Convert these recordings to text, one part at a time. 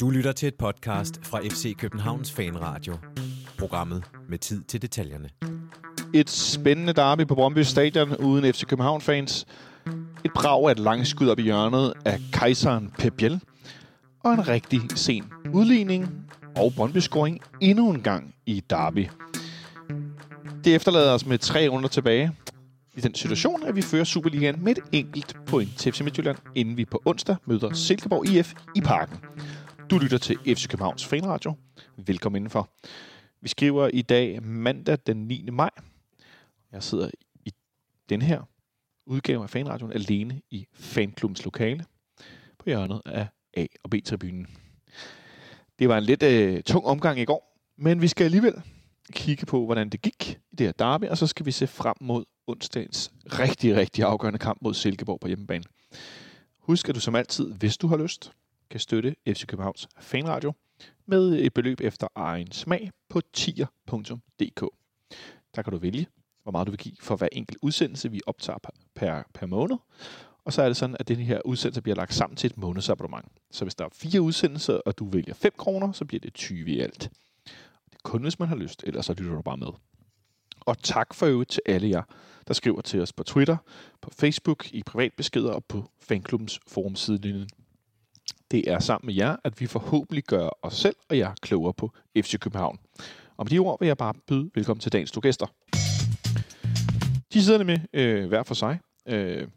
Du lytter til et podcast fra FC Københavns Fanradio. Programmet med tid til detaljerne. Et spændende derby på Brøndby Stadion uden FC København-fans. Et brag af et langskud op i hjørnet af kejseren Pep Biel. Og en rigtig sen udligning og Brøndby-scoring endnu en gang i derby. Det efterlader os med tre runder tilbage i den situation, at vi fører Superligaen med et enkelt point til FC Midtjylland, inden vi på onsdag møder Silkeborg IF i parken. Du lytter til FC Københavns Fanradio. Velkommen indenfor. Vi skriver i dag mandag den 9. maj. Jeg sidder i den her udgave af Fanradioen alene i fanklubbens lokale på hjørnet af A- og B-tribunen. Det var en lidt øh, tung omgang i går, men vi skal alligevel kigge på, hvordan det gik i det her derby, og så skal vi se frem mod onsdagens rigtig, rigtig afgørende kamp mod Silkeborg på hjemmebane. Husk, at du som altid, hvis du har lyst, kan støtte FC Københavns Fanradio med et beløb efter egen smag på tier.dk. Der kan du vælge, hvor meget du vil give for hver enkelt udsendelse, vi optager per, per måned. Og så er det sådan, at den her udsendelse bliver lagt sammen til et månedsabonnement. Så hvis der er fire udsendelser, og du vælger 5 kroner, så bliver det 20 i alt. Det er kun, hvis man har lyst, ellers så lytter du bare med. Og tak for øvrigt til alle jer, der skriver til os på Twitter, på Facebook, i privatbeskeder og på fanklubbens forumsidelinjen. Det er sammen med jer, at vi forhåbentlig gør os selv og jer klogere på FC København. Og med de ord vil jeg bare byde velkommen til dagens to gæster. De sidder med øh, hver for sig øh,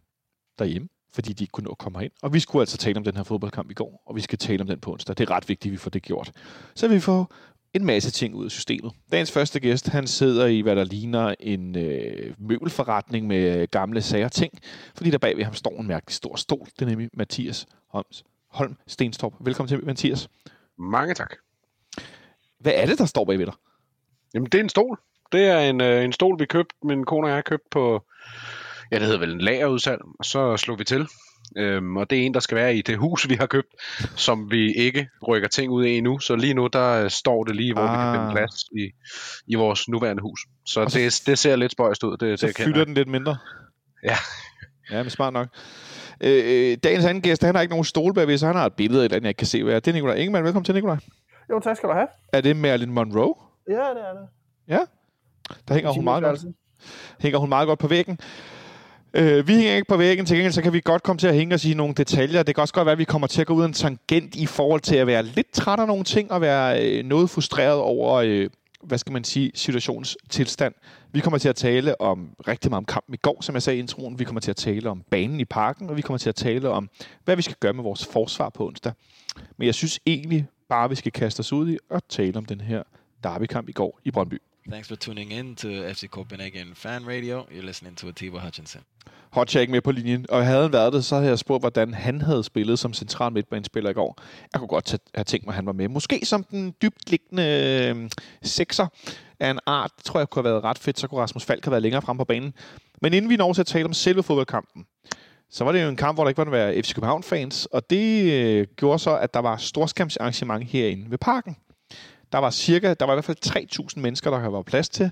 derhjemme, fordi de ikke kunne nå at komme ind. Og vi skulle altså tale om den her fodboldkamp i går, og vi skal tale om den på onsdag. Det er ret vigtigt, at vi får det gjort. Så vi får en masse ting ud af systemet. Dagens første gæst, han sidder i, hvad der ligner en øh, møbelforretning med gamle sager ting, fordi der bag ved ham står en mærkelig stor stol. Det er nemlig Mathias Holms. Holm Stenstorp. Velkommen til, Mathias. Mange tak. Hvad er det, der står bagved dig? Jamen, det er en stol. Det er en, øh, en stol, vi købte, min kone og jeg har købt på, ja, det hedder vel en lagerudsalg, og så slog vi til. Øhm, og det er en, der skal være i det hus, vi har købt, som vi ikke rykker ting ud af endnu. Så lige nu, der øh, står det lige, hvor ah. vi kan finde Ah. plads i, i vores nuværende hus. Så, så- det, det ser lidt spøjst ud. Det, Så det fylder den lidt mindre. Ja. Ja, men smart nok. Øh, øh, dagens anden gæst, han har ikke nogen stol bagved, så han har et billede af et eller andet, jeg kan se, hvad er. Det er Nikolaj Ingemann. Velkommen til, Nikolaj. Jo, tak skal du have. Er det Marilyn Monroe? Ja, det er det. Ja. Der hænger hun meget godt, hænger hun meget godt på væggen. Øh, vi hænger ikke på væggen, til gengæld så kan vi godt komme til at hænge os i nogle detaljer. Det kan også godt være, at vi kommer til at gå ud en tangent i forhold til at være lidt træt af nogle ting, og være øh, noget frustreret over, øh, hvad skal man sige, situationens tilstand. Vi kommer til at tale om rigtig meget om kampen i går, som jeg sagde i introen. Vi kommer til at tale om banen i parken, og vi kommer til at tale om, hvad vi skal gøre med vores forsvar på onsdag. Men jeg synes egentlig bare, vi skal kaste os ud i og tale om den her derbykamp i går i Brøndby. Thanks for tuning in to FC Copenhagen Fan Radio. You're listening to Atiba Hutchinson. Hotcha ikke med på linjen, og havde han været det, så havde jeg spurgt, hvordan han havde spillet som central midtbanespiller i går. Jeg kunne godt have tænkt mig, at han var med. Måske som den dybt liggende øh, sekser af en art. Tror jeg kunne have været ret fedt, så kunne Rasmus Falk have været længere frem på banen. Men inden vi når til at tale om selve fodboldkampen, så var det jo en kamp, hvor der ikke var nogen FC København-fans, og det øh, gjorde så, at der var storskampsarrangement herinde ved parken. Der var cirka, der var i hvert fald 3.000 mennesker, der var plads til.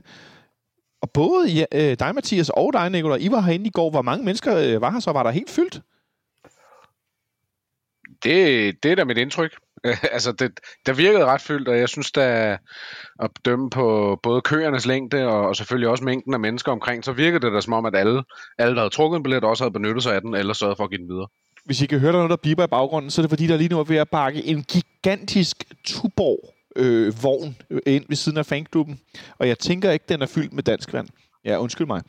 Og både ja, øh, dig, Mathias, og dig, Nicolai, I var herinde i går. Hvor mange mennesker øh, var her så? Var der helt fyldt? Det, det er da mit indtryk. altså, det, der virkede ret fyldt, og jeg synes, da at dømme på både køernes længde og, og selvfølgelig også mængden af mennesker omkring, så virkede det da som om, at alle, alle der havde trukket en billet, også havde benyttet sig af den, eller sørget for at give den videre. Hvis I kan høre, der er noget, der biber i baggrunden, så er det fordi, der lige nu er ved at bakke en gigantisk Tuborg øh, vogn øh, ind ved siden af fanklubben. Og jeg tænker ikke, den er fyldt med dansk vand. Ja, undskyld mig.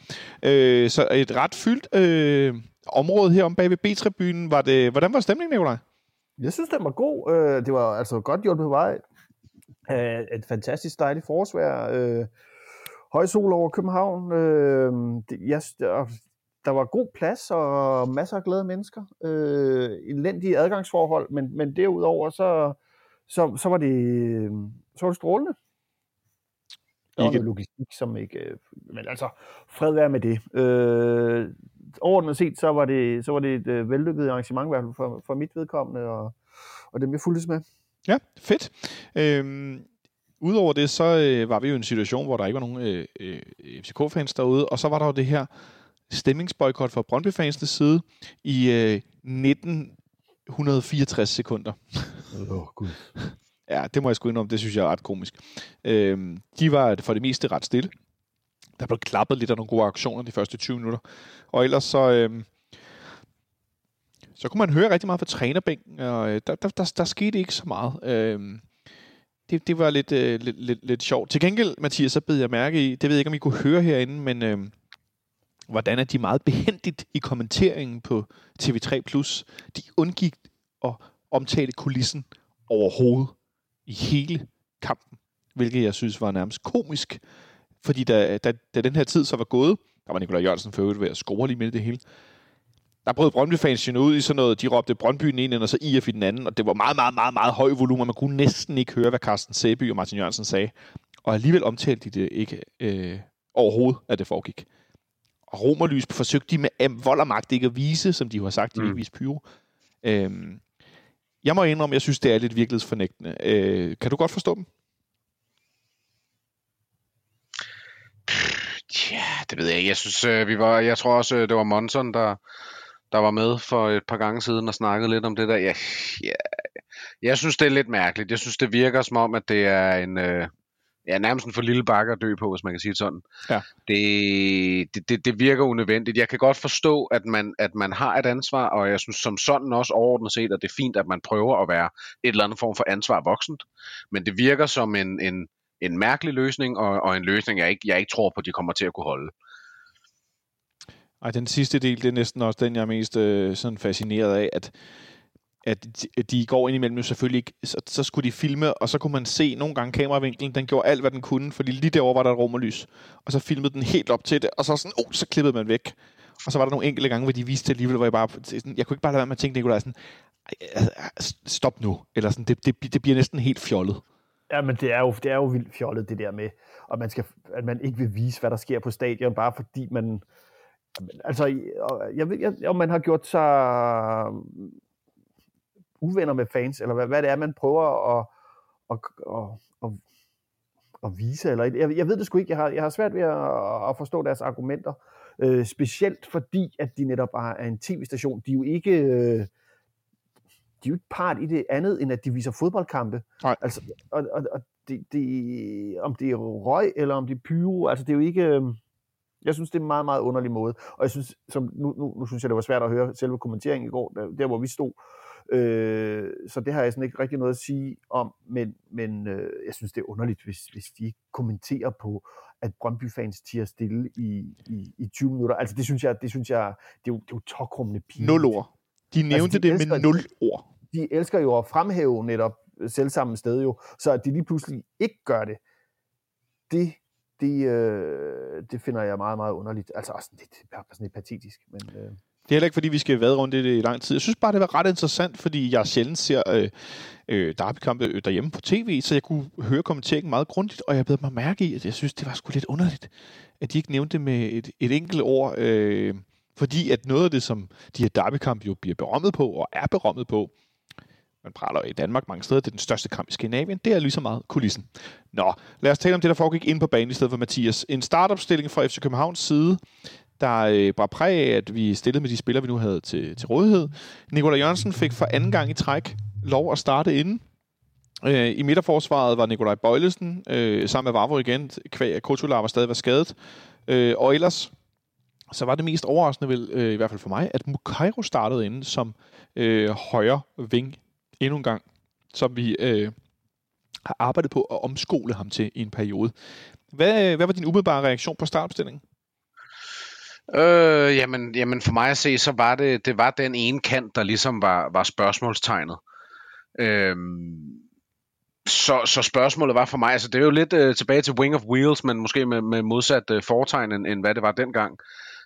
Øh, så et ret fyldt øh, område her om bag ved B-tribunen. Var det, hvordan var stemningen, Nicolaj? Jeg synes, den var god. Øh, Det var altså godt hjulpet på vej. Øh, Et fantastisk dejligt forårsvejr. Øh, Høj sol over København. Øh, det- Jeg, der, der var god plads og masser af glade mennesker. Øh, Elendige adgangsforhold, men, men derudover så, så, så, var det, så var det strålende. Der var noget logistik, som ikke... øh, Men altså, fred være med det. Øh, overordnet set, så var det, så var det et øh, vellykket arrangement, i hvert fald for, for mit vedkommende, og, og dem jeg fulgtes med. Ja, fedt. Øhm, Udover det, så øh, var vi jo i en situation, hvor der ikke var nogen øh, øh, FCK-fans derude, og så var der jo det her stemningsboykot fra Brøndby-fansenes side i øh, 1964 sekunder. Åh, oh, gud. Ja, det må jeg sgu indrømme, det synes jeg er ret komisk. Øhm, de var for det meste ret stille. Der blev klappet lidt af nogle gode aktioner de første 20 minutter. Og ellers så, øhm, så kunne man høre rigtig meget fra trænerbænken, og øh, der, der, der, der skete ikke så meget. Øhm, det, det var lidt, øh, lidt, lidt, lidt sjovt. Til gengæld, Mathias, så bed jeg mærke i, det ved jeg ikke, om I kunne høre herinde, men øh, hvordan er de meget behendigt i kommenteringen på TV3+. Plus, De undgik at omtale kulissen overhovedet i hele kampen, hvilket jeg synes var nærmest komisk, fordi da, da, da den her tid så var gået, der var Nikolaj Jørgensen for øvrigt ved at score lige midt i det hele, der brød Brøndby-fans ud i sådan noget, de råbte Brøndby den ene, og så IF i den anden, og det var meget, meget, meget, meget høj volumen, man kunne næsten ikke høre, hvad Carsten Sæby og Martin Jørgensen sagde. Og alligevel omtalte de det ikke øh, overhovedet, at det foregik. Og Romerlys forsøgte de med øh, vold og magt ikke at vise, som de har sagt, de mm. vise pyro. Øhm, jeg må indrømme, jeg synes, det er lidt virkelighedsfornægtende. Øh, kan du godt forstå dem? Ja, det ved jeg ikke. Jeg synes, øh, vi var, jeg tror også, øh, det var Monson, der, der var med for et par gange siden og snakkede lidt om det der. Ja, ja, jeg synes, det er lidt mærkeligt. Jeg synes, det virker som om, at det er en, øh, ja, nærmest en for lille bakke at dø på, hvis man kan sige det sådan. Ja. Det, det, det, det virker unødvendigt. Jeg kan godt forstå, at man, at man har et ansvar, og jeg synes som sådan også overordnet set, at det er fint, at man prøver at være et eller andet form for ansvar voksent. Men det virker som en, en, en mærkelig løsning, og, og en løsning, jeg ikke, jeg ikke tror på, de kommer til at kunne holde. Ej, den sidste del, det er næsten også den, jeg er mest øh, sådan fascineret af, at, at de, går ind imellem jo selvfølgelig ikke, så, så skulle de filme, og så kunne man se nogle gange kameravinklen, den gjorde alt, hvad den kunne, fordi lige derovre var der et rum og lys, og så filmede den helt op til det, og så sådan, oh, så klippede man væk. Og så var der nogle enkelte gange, hvor de viste det alligevel, hvor jeg bare, sådan, jeg kunne ikke bare lade være med at tænke, Nicolaj, sådan, altså, altså, stop nu, eller sådan, det, det, det bliver næsten helt fjollet. Ja, men det er jo, det er jo vildt fjollet, det der med, at man, skal, at man ikke vil vise, hvad der sker på stadion, bare fordi man, altså, jeg ved, jeg, om man har gjort sig uvenner med fans, eller hvad, hvad det er, man prøver at, at, at, at, at vise. Eller, jeg, jeg ved det sgu ikke. Jeg har, jeg har svært ved at, at forstå deres argumenter. Øh, specielt fordi, at de netop er en tv-station. De er jo ikke... Øh, de er jo ikke part i det andet, end at de viser fodboldkampe. Nej. Altså, og, og, og det, det, om det er røg, eller om det er pyro, altså det er jo ikke... Øh, jeg synes, det er en meget, meget underlig måde. Og jeg synes, som, nu, nu, nu synes jeg, det var svært at høre selve kommenteringen i går, der, der hvor vi stod. Øh, så det har jeg sådan ikke rigtig noget at sige om, men, men øh, jeg synes, det er underligt, hvis, hvis de ikke kommenterer på, at Brøndby-fans tiger stille i, i, i 20 minutter. Altså det synes jeg, det synes jeg, det er jo, det er jo tokrummende pinligt. Nul ord. De nævnte altså, de det elsker, med nul ord. De elsker jo at fremhæve netop selvsamme sted jo, så at de lige pludselig ikke gør det, det det, øh, det finder jeg meget, meget underligt. Altså også lidt, sådan lidt patetisk. Men, øh. Det er heller ikke, fordi vi skal være rundt i det i lang tid. Jeg synes bare, det var ret interessant, fordi jeg sjældent ser øh, øh, derbykampe øh, derhjemme på tv, så jeg kunne høre kommenteringen meget grundigt, og jeg blev mig mærke i, at jeg synes, det var sgu lidt underligt, at de ikke nævnte det med et, et enkelt ord, øh, fordi at noget af det, som de her derbykampe jo bliver berømmet på, og er berømmet på, man praler i Danmark mange steder, det er den største kamp i Skandinavien, det er lige så meget kulissen. Nå, lad os tale om det, der foregik ind på banen i stedet for Mathias. En startopstilling fra FC Københavns side, der øh, var præg af, at vi stillede med de spillere, vi nu havde til, til rådighed. Nikolaj Jørgensen fik for anden gang i træk lov at starte inden. Øh, I midterforsvaret var Nikolaj Bøjlesen øh, sammen med Vavro igen, kvæg at Kotular var stadig var skadet. Øh, og ellers så var det mest overraskende vel, øh, i hvert fald for mig, at Mukairo startede inde som øh, højre ving endnu en gang, som vi øh, har arbejdet på at omskole ham til i en periode. Hvad, øh, hvad var din umiddelbare reaktion på startopstillingen? Øh, jamen, jamen for mig at se, så var det, det var den ene kant, der ligesom var, var spørgsmålstegnet. Øhm, så, så spørgsmålet var for mig, altså det er jo lidt øh, tilbage til Wing of Wheels, men måske med, med modsat øh, foretegn, end, end hvad det var dengang.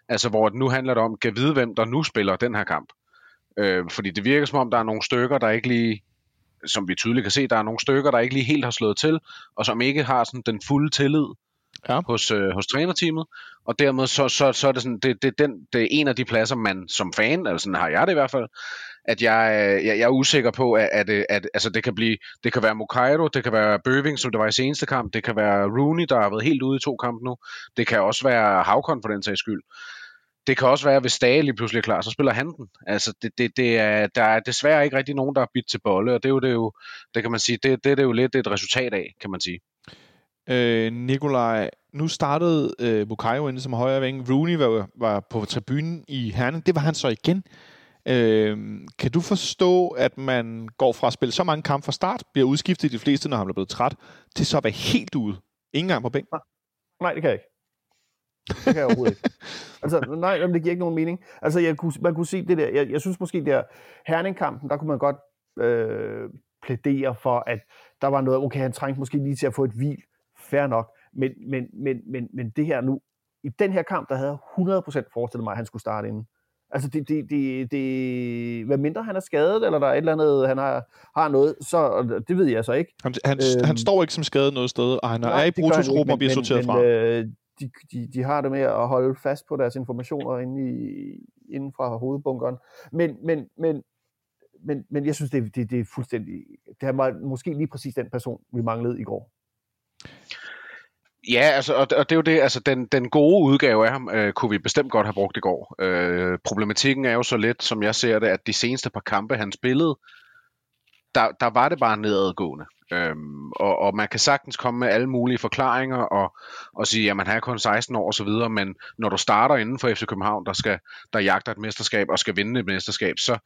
Altså hvor nu handler det om, kan vide, hvem der nu spiller den her kamp. Øh, fordi det virker som om, der er nogle stykker, der ikke lige, som vi tydeligt kan se, der er nogle stykker, der ikke lige helt har slået til, og som ikke har sådan den fulde tillid ja. hos, øh, hos trænerteamet. Og dermed så, så, så er det sådan, det, det, den, det er en af de pladser, man som fan, eller sådan har jeg det i hvert fald, at jeg, øh, jeg, jeg er usikker på, at, at, øh, at altså det kan blive, det kan være Mokairo, det kan være Bøving, som det var i seneste kamp, det kan være Rooney, der har været helt ude i to kampe nu, det kan også være Havkon for den sags skyld. det kan også være, at hvis Stage lige pludselig er klar, så spiller han den. Altså, det, det, det er, der er desværre ikke rigtig nogen, der er bidt til bolle, og det er jo, det, er jo, det kan man sige, det, det er det jo lidt et resultat af, kan man sige. Øh, Nikolaj, nu startede øh, Bukayo inde som højre ving. Rooney var, var på tribunen i Herning. Det var han så igen. Øh, kan du forstå, at man går fra at spille så mange kampe fra start, bliver udskiftet de fleste, når han er blevet træt, til så at være helt ude? Ingen gang på bænk? Nej, det kan jeg ikke. Det kan jeg overhovedet ikke. Altså, nej, det giver ikke nogen mening. Altså, jeg kunne, man kunne se det der, jeg, jeg synes måske, der Herning-kampen, der kunne man godt øh, plædere for, at der var noget, okay, han trængte måske lige til at få et hvil, fair nok, men, men, men, men, men det her nu, i den her kamp, der havde jeg 100% forestillet mig, at han skulle starte inden. Altså, det, det, det, det, hvad mindre han er skadet, eller der er et eller andet, han har, har noget, så det ved jeg så ikke. Han, han, øhm, han står ikke som skadet noget sted, og han nej, er i brutusgruppen og bliver men, sorteret men, fra. Øh, de, de, de har det med at holde fast på deres informationer inde, i, inden fra hovedbunkeren. Men, men, men, men, men jeg synes, det, det, det er fuldstændig... Det var måske lige præcis den person, vi manglede i går. Ja, altså, og, og det er jo det, altså den, den gode udgave af ham, øh, kunne vi bestemt godt have brugt i går. Øh, problematikken er jo så lidt, som jeg ser det, at de seneste par kampe, han spillede, der, der var det bare nedadgående. Øhm, og, og man kan sagtens komme med alle mulige forklaringer og, og sige, at man har kun 16 år osv., men når du starter inden for FC København, der, skal, der jagter et mesterskab og skal vinde et mesterskab, så,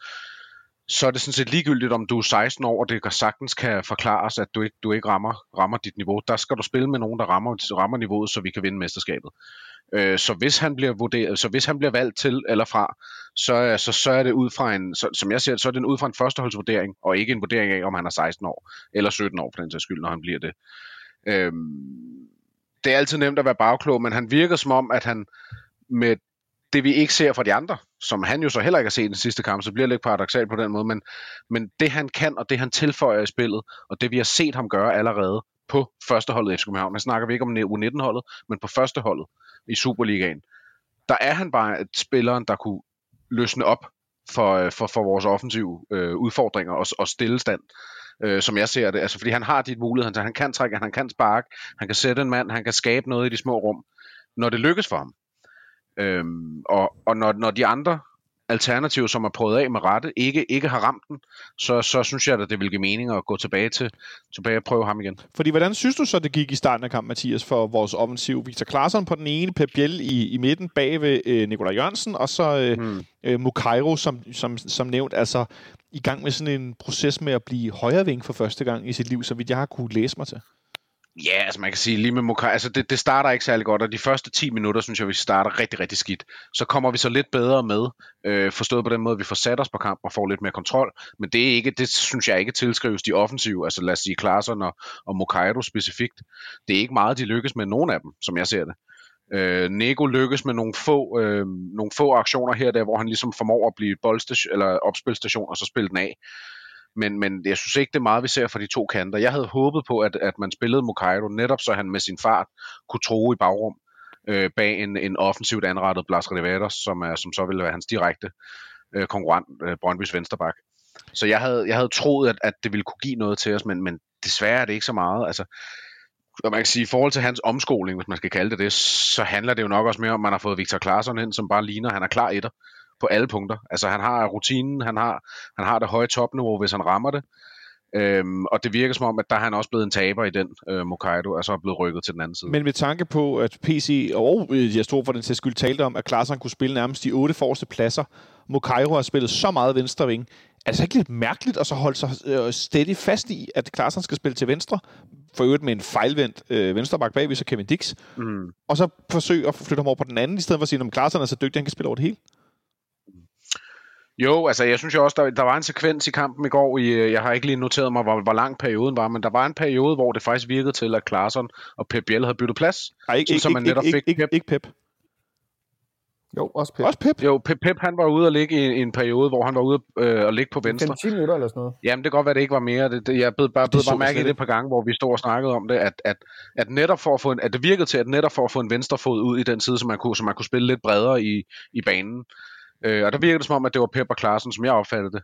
så er det sådan set ligegyldigt, om du er 16 år, og det kan sagtens kan forklares, at du ikke, du ikke rammer, rammer dit niveau. Der skal du spille med nogen, der rammer, rammer niveauet, så vi kan vinde mesterskabet. Øh, så hvis han bliver vurderet, så hvis han bliver valgt til eller fra, så, øh, så, så er det ud fra en, så, som jeg ser så er det ud fra en førsteholdsvurdering, og ikke en vurdering af, om han er 16 år, eller 17 år for den sags skyld, når han bliver det. Øh, det er altid nemt at være bagklog, men han virker som om, at han med det vi ikke ser fra de andre, som han jo så heller ikke har set i den sidste kamp, så bliver det lidt paradoxalt på den måde, men, men det han kan, og det han tilføjer i spillet, og det vi har set ham gøre allerede på førsteholdet i FC København, der snakker vi ikke om U19-holdet, men på førsteholdet i Superligaen, der er han bare et spilleren, der kunne løsne op for, øh, for, for vores offensive øh, udfordringer og, og stillestand, øh, som jeg ser det. Altså, fordi han har de muligheder, han kan trække, han kan sparke, han kan sætte en mand, han kan skabe noget i de små rum, når det lykkes for ham. Øhm, og og når, når de andre alternativer, som er prøvet af med rette, ikke, ikke har ramt den, så, så synes jeg, at det vil give mening at gå tilbage til tilbage og prøve ham igen. Fordi hvordan synes du så, det gik i starten af kampen, Mathias, for vores offensiv? Victor Klaarsson på den ene, Pep Biel i, i midten bag ved øh, Nikolaj Jørgensen, og så øh, hmm. øh, Mukairo, som, som, som nævnt, altså i gang med sådan en proces med at blive højreving for første gang i sit liv, så vidt jeg har kunne læse mig til. Ja, altså man kan sige lige med Mokai, altså det, det starter ikke særlig godt, og de første 10 minutter, synes jeg, vi starter rigtig, rigtig skidt. Så kommer vi så lidt bedre med, øh, forstået på den måde, at vi får sat os på kamp og får lidt mere kontrol, men det er ikke, det synes jeg ikke tilskrives de offensive, altså lad os sige Klaaseren og, og Mokairo specifikt. Det er ikke meget, de lykkes med nogen af dem, som jeg ser det. Øh, Nego lykkes med nogle få, øh, nogle få aktioner her, der, hvor han ligesom formår at blive boldstation, eller opspilstation, og så spille den af men, men jeg synes ikke, det er meget, vi ser fra de to kanter. Jeg havde håbet på, at, at man spillede Mokairo netop så han med sin fart kunne tro i bagrum øh, bag en, en offensivt anrettet Blas Riveros, som, er, som så ville være hans direkte øh, konkurrent, øh, Brøndbys vensterbak. Så jeg havde, jeg havde troet, at, at det ville kunne give noget til os, men, men desværre er det ikke så meget. Altså, og man kan sige, i forhold til hans omskoling, hvis man skal kalde det det, så handler det jo nok også mere om, at man har fået Victor Klaarsson ind, som bare ligner, han er klar etter på alle punkter. Altså han har rutinen, han har, han har det høje topniveau, hvis han rammer det. Øhm, og det virker som om, at der er han også blevet en taber i den, øh, Mokaido, altså er blevet rykket til den anden side. Men med tanke på, at PC og øh, jeg stod for den til skyld talte om, at Klaarsson kunne spille nærmest de otte forreste pladser. Mokairo har spillet så meget venstre ving. Er det så ikke lidt mærkeligt at så holde sig øh, steady fast i, at Klaarsson skal spille til venstre? For øvrigt med en fejlvendt øh, venstreback bagved, så Kevin Dix. Mm. Og så forsøge at flytte ham over på den anden, i stedet for at sige, at Klaarsson er så dygtig, han kan spille over det hele. Jo, altså jeg synes jo også, der, der var en sekvens i kampen i går, i, øh, jeg har ikke lige noteret mig, hvor, hvor lang perioden var, men der var en periode, hvor det faktisk virkede til, at Klaarsson og Pep Biel havde byttet plads. Ej, ikke, ikke, så man netop ikke, fik ikke, Pep. ikke Pep. Jo, også Pep. Også Pep? Jo, Pep, Pep han var ude og ligge i, i en periode, hvor han var ude øh, og ligge på venstre. 10 minutter eller sådan noget. Jamen, det kan godt være, det ikke var mere. Det, det, jeg blev bare, blev bare mærke i det et par gange, hvor vi stod og snakkede om det, at, at, at netop for at få en, at det virkede til, at netop for at få en venstre fod ud i den side, så man kunne, så man kunne spille lidt bredere i, i banen, Øh, og der virker det som om, at det var Pepper Clarsen, som jeg opfattede det.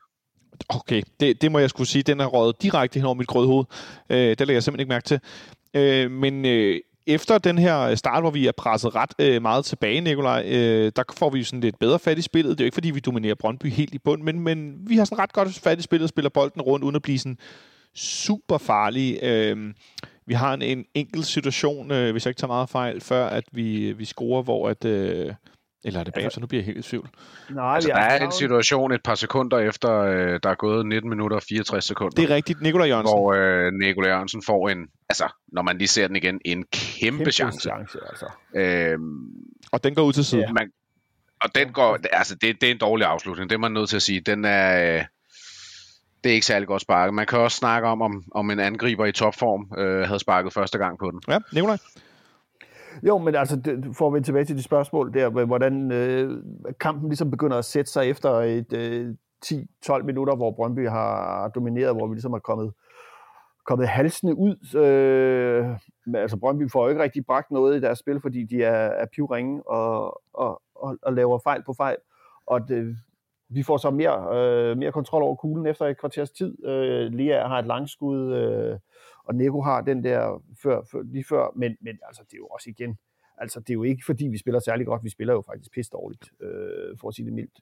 Okay, det, det må jeg skulle sige. Den er røget direkte hen over mit grødhoved. Øh, det lægger jeg simpelthen ikke mærke til. Øh, men øh, efter den her start, hvor vi er presset ret øh, meget tilbage, Nikolaj, øh, der får vi sådan lidt bedre fat i spillet. Det er jo ikke, fordi vi dominerer Brøndby helt i bund, men, men vi har sådan ret godt fat i spillet og spiller bolden rundt, uden at blive sådan super farlige. Øh, vi har en, en enkelt situation, øh, hvis jeg ikke tager meget fejl, før at vi, vi scorer, hvor at... Øh, eller er det bagefter? Nu bliver jeg helt i tvivl. Nej, Altså, der er en situation et par sekunder efter, øh, der er gået 19 minutter og 64 sekunder. Det er rigtigt, Nikolaj Jørgensen. hvor øh, Nikolaj Jørgensen får en, altså, når man lige ser den igen, en kæmpe, Kæmpe chance. chance altså. Øhm, Og den går ud til siden. Ja. man, og den går, altså, det, det er en dårlig afslutning, det er man nødt til at sige. Den er, øh, det er ikke særlig godt sparket. Man kan også snakke om, om, om en angriber i topform øh, havde sparket første gang på den. Ja, Nikolaj. Jo, men altså, det, for at vende tilbage til de spørgsmål der, hvordan øh, kampen ligesom begynder at sætte sig efter et øh, 10-12 minutter, hvor Brøndby har domineret, hvor vi ligesom er kommet, kommet halsende ud. Øh, men altså, Brøndby får jo ikke rigtig bragt noget i deres spil, fordi de er, er pivringe og, og, og, og laver fejl på fejl. Og det, vi får så mere, øh, mere kontrol over kuglen efter et kvarters tid. Øh, Lea har et langskud, øh, og Neko har den der før, før, lige før, men, men altså, det er jo også igen, altså det er jo ikke fordi, vi spiller særlig godt, vi spiller jo faktisk pisse dårligt, øh, for at sige det mildt.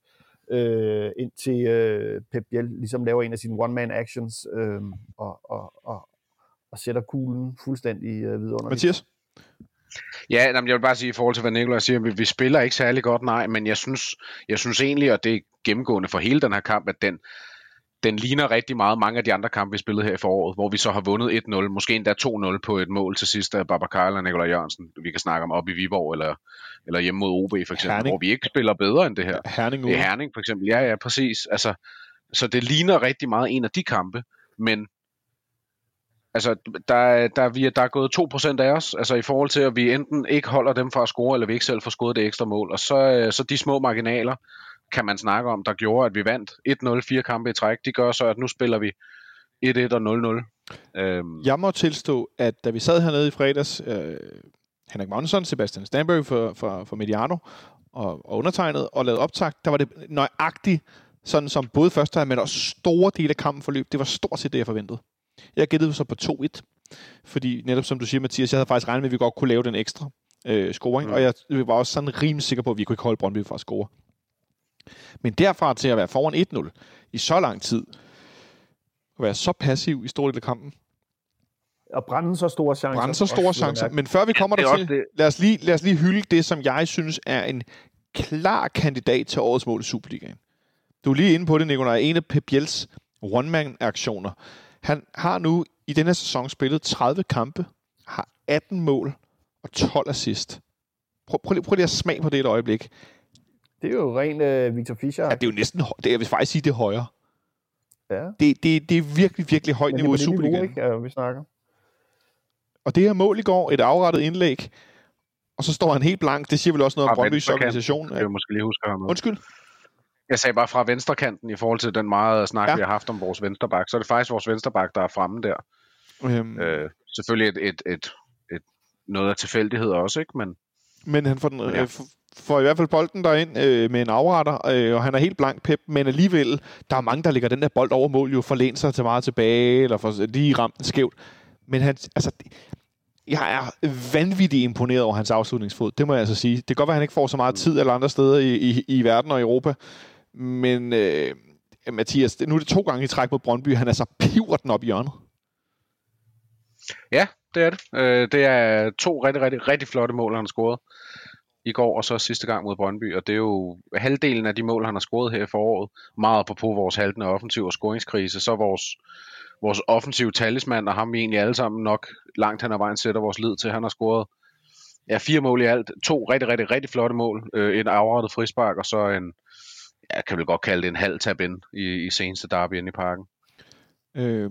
Øh, indtil øh, Pep Biel ligesom laver en af sine one-man actions øh, og, og, og, og sætter kuglen fuldstændig øh, vidunderligt. Mathias? Ja, jamen, jeg vil bare sige i forhold til, hvad Nikolaj siger, vi, vi spiller ikke særlig godt, nej, men jeg synes, jeg synes egentlig, og det er gennemgående for hele den her kamp, at den, den ligner rigtig meget mange af de andre kampe, vi spillede her i foråret, hvor vi så har vundet 1-0, måske endda 2-0 på et mål til sidst af Babacar eller Nikolaj Jørgensen. Vi kan snakke om op i Viborg eller, eller hjemme mod OB for eksempel, Herning. hvor vi ikke spiller bedre end det her. Herning Det er Herning for eksempel. Ja, ja, præcis. Altså, så det ligner rigtig meget en af de kampe, men altså, der, er- der, er vi, der er gået 2% af os, altså i forhold til, at vi enten ikke holder dem fra at score, eller vi ikke selv får scoret det ekstra mål. Og så, øh, så de små marginaler, kan man snakke om, der gjorde, at vi vandt 1-0 fire kampe i træk. De gør så, at nu spiller vi 1-1 og 0-0. Øhm, Jeg må tilstå, at da vi sad hernede i fredags, øh, Henrik Monson, Sebastian Stanbury for, for, for Mediano og, og undertegnet, og lavede optag, der var det nøjagtigt, sådan som både første halvleg, men også store dele af kampen forløb. Det var stort set det, jeg forventede. Jeg gættede så på 2-1, fordi netop som du siger, Mathias, jeg havde faktisk regnet med, at vi godt kunne lave den ekstra øh, scoring, mm. og jeg var også sådan rimelig sikker på, at vi kunne ikke holde Brøndby fra at score. Men derfra til at være foran 1-0 i så lang tid, og være så passiv i store del af kampen, Og brænde så store chancer. brænde så store chancer. Men før vi kommer er dertil, lad os, lige, lad os lige hylde det, som jeg synes er en klar kandidat til årets mål i Superligaen. Du er lige inde på det, Nicolaj. En af Pep Biels one-man-aktioner. Han har nu i denne sæson spillet 30 kampe, har 18 mål og 12 assist. Prøv, prøv, lige- prøv lige at smage på det et øjeblik. Det er jo ren øh, Victor Fischer. Ja, det er jo næsten, det, jeg vil faktisk sige, det er højere. Ja. Det, det, det er virkelig, virkelig højt niveau er i det niveau, Superligaen. ikke, øh, vi snakker. Og det her mål i går, et afrettet indlæg, og så står han helt blank. Det siger vel også noget om Brøndby's organisation. vil jeg måske lige huske med. Undskyld. Jeg sagde bare fra venstrekanten i forhold til den meget snak, Ja. ja. vi har haft om vores vensterbak. Så er det faktisk vores vensterbak, der er fremme der. Øhm, Øh, selvfølgelig et, et, et, et, noget af tilfældighed også, ikke? Men Men han får, den, Ja. øh, får i hvert fald bolden derind øh, med en afretter, øh, og han er helt blank pep, men alligevel, der er mange, der ligger den der bold over mål, jo for sig til meget tilbage, eller for lige ramt den skævt. Men han, altså, jeg er vanvittigt imponeret over hans afslutningsfod, det må jeg altså sige. Det kan godt være, at han ikke får så meget tid eller andre steder i, i, i verden og Europa, men øh, Mathias, det- nu er det to gange i træk mod Brøndby, han er så piver den op i hjørnet. ja, det er det. Øh, det er to rigtig, rigtig, rigtig flotte mål, han har scoret i går, og så sidste gang mod Brøndby. Og det er jo halvdelen af de mål, han har scoret her i foråret. Meget på på vores haltende offensiv og scoringskrise. Så vores, vores offensive talisman, og ham vi egentlig alle sammen nok langt hen ad vejen sætter vores lid til. Han har scoret ja, fire mål i alt. To rigtig, rigtig, rigtig flotte mål. Øh, en afrettet frispark, og så en, jeg kan vel godt kalde det en halv tab ind i, i seneste derby inde i parken. Øh,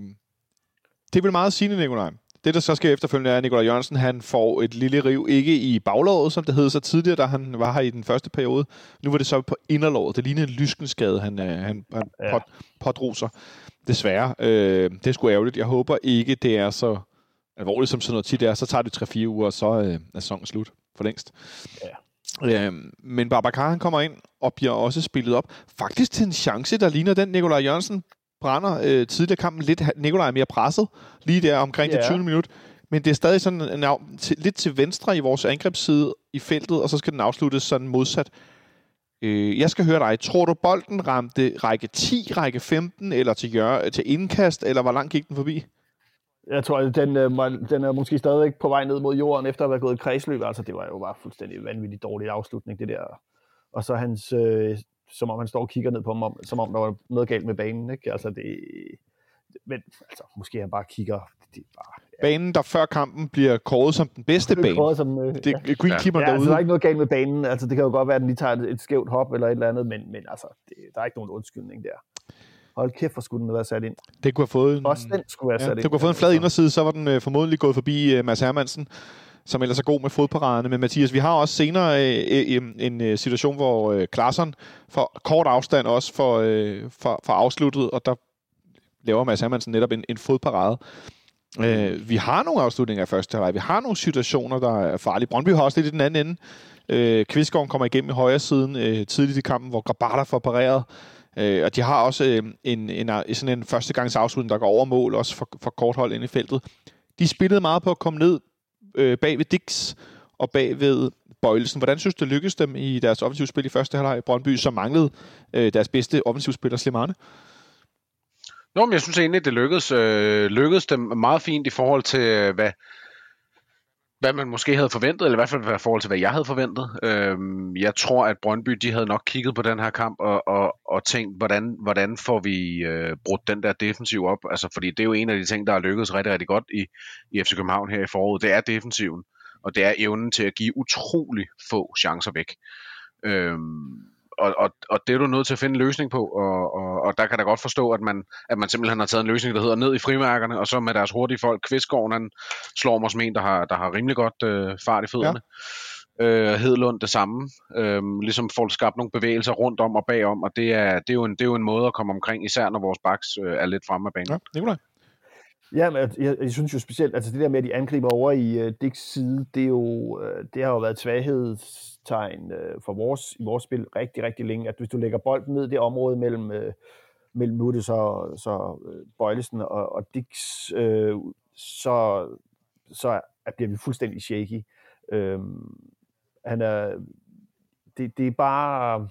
det er vel meget sigende, Nikolaj. Det, der så sker efterfølgende, er, at Nikolaj Jørgensen han får et lille riv, ikke i baglåret, som det hed så tidligere, da han var her i den første periode. Nu var det så på inderlåret. Det lignede en lyskenskade, han, øh, han, han Ja. ja. pot, pådrog sig. Desværre. Øh, det er sgu ærgerligt. Jeg håber ikke, det er så alvorligt, som sådan noget tit er. Så tager det 3-4 uger, og så øh, er sæsonen slut for længst. Ja. Øh, men Babacar, han kommer ind og bliver også spillet op. Faktisk til en chance, der ligner den, Nikolaj Jørgensen brænder øh, tidligere kampen lidt. Nikolaj er mere presset lige der omkring Ja. det 20. minut. men det er stadig sådan en, en, til, lidt til venstre i vores angrebsside i feltet, og så skal den afsluttes sådan modsat. Øh, jeg skal høre dig. Tror du, bolden ramte række 10, række 15, eller til, hjør- til indkast, eller hvor langt gik den forbi? Jeg tror, at den, øh, den er måske stadigvæk på vej ned mod jorden, efter at have gået i kredsløb. Altså, det var jo bare fuldstændig vanvittigt dårlig afslutning, det der. Og så hans, øh, som om han står og kigger ned på ham, om- som om der var noget galt med banen, ikke? Altså, det... Men, altså, måske han bare kigger... Det er bare... Banen, der før kampen bliver kåret som den bedste bane. Kåret Som, øh, Det er greenkeeperen Ja, altså, derude. der er ikke noget galt med banen. Altså, det kan jo godt være, at den lige tager et, et skævt hop eller et eller andet, men, men altså, det, der er ikke nogen undskyldning der. Hold kæft, hvor skulle den have været sat ind. Det kunne have fået en, Også den skulle være ja, sat det ind. kunne have fået en flad inderside, så var den øh, formodentlig gået forbi øh, Mads Hermansen, som ellers er god med fodparaderne. Men Mathias, vi har også senere øh, øh, øh en øh, situation, hvor øh, Klaassen får kort afstand også for, øh, for, for afsluttet, og der laver Mads Hermansen netop en, en fodparade. Øh, vi har nogle afslutninger i første halvleg. Vi har nogle situationer, der er farlige. Brøndby har også lidt i den anden ende. Øh, Kvistgården kommer igennem i højre siden øh, tidligt i kampen, hvor Grabata får pareret. Øh, og de har også øh, en, en, en, sådan en førstegangs afslutning, der går over mål, også for, for kort hold ind i feltet. De spillede meget på at komme ned øh, bag ved Dix og bag ved Bøjelsen. Hvordan synes du, det lykkedes dem i deres offensivspil i første halvleg i Brøndby, som manglede øh, deres bedste offensivspiller, Slimane? Nå, men jeg synes egentlig, det lykkedes, øh, lykkedes dem meget fint i forhold til, øh, hvad, hvad man måske havde forventet, eller i hvert fald i forhold til, hvad jeg havde forventet. Øhm, jeg tror, at Brøndby, de havde nok kigget på den her kamp og, og, og tænkt, hvordan, hvordan får vi øh, brudt den der defensiv op? Altså, fordi det er jo en af de ting, der har lykkedes rigtig, rigtig godt i, i FC København her i foråret. Det er defensiven, og det er evnen til at give utrolig få chancer væk. Øhm, og, og, og det er du nødt til at finde en løsning på, og, og, og der kan da godt forstå, at man, at man simpelthen har taget en løsning, der hedder ned i frimærkerne, og så med deres hurtige folk, Kvistgården, han slår mig som en, der har, der har rimelig godt øh, fart i fødderne. Ja. Øh, Hedlund det samme, øh, ligesom får skabt nogle bevægelser rundt om og bagom, og det er, det, er jo en, det er jo en måde at komme omkring, især når vores backs øh, er lidt fremme af banen. Ja, Nikolaj? Ja, men jeg, jeg, jeg synes jo specielt, altså det der med, at de angriber over i uh, Dicks side, det, er jo, uh, det har jo været et svaghedstegn uh, for vores, i vores spil rigtig, rigtig længe, at hvis du lægger bolden ned i det område mellem, uh, mellem nu er det så, så uh, Bøjlesen og, og Dicks, uh, så, så bliver vi fuldstændig shaky. Uh, han er, det, det er bare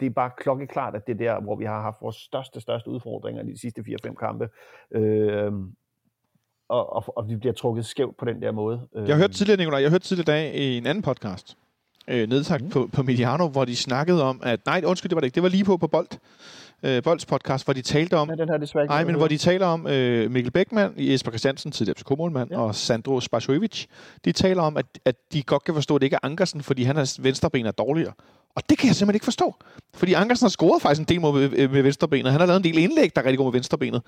det er bare klokkeklart, at det er der, hvor vi har haft vores største, største udfordringer i de sidste 4-5 kampe. Øh, og, og, og vi bliver trukket skævt på den der måde. Jeg har hørt tidligere, Nikolaj, jeg har hørt tidligere dag i en anden podcast, øh, nedsagt mm. på, på Mediano, hvor de snakkede om, at nej, undskyld, det var det ikke, det var lige på på Bold, øh, Bolds podcast, hvor de talte om, Ja, den her desværre nej, men hvor de taler om øh, Mikkel Beckmann, Jesper Christiansen, tidligere FCK-målmand, ja. Ja. og Sandro Spasovic, de taler om, at, at de godt kan forstå, at det ikke er Ankersen, fordi han er venstreben er dårligere. Og det kan jeg simpelthen ikke forstå. Fordi Ankersen har scoret faktisk en del med, med venstrebenet. Han har lavet en del indlæg, der er rigtig god med venstrebenet.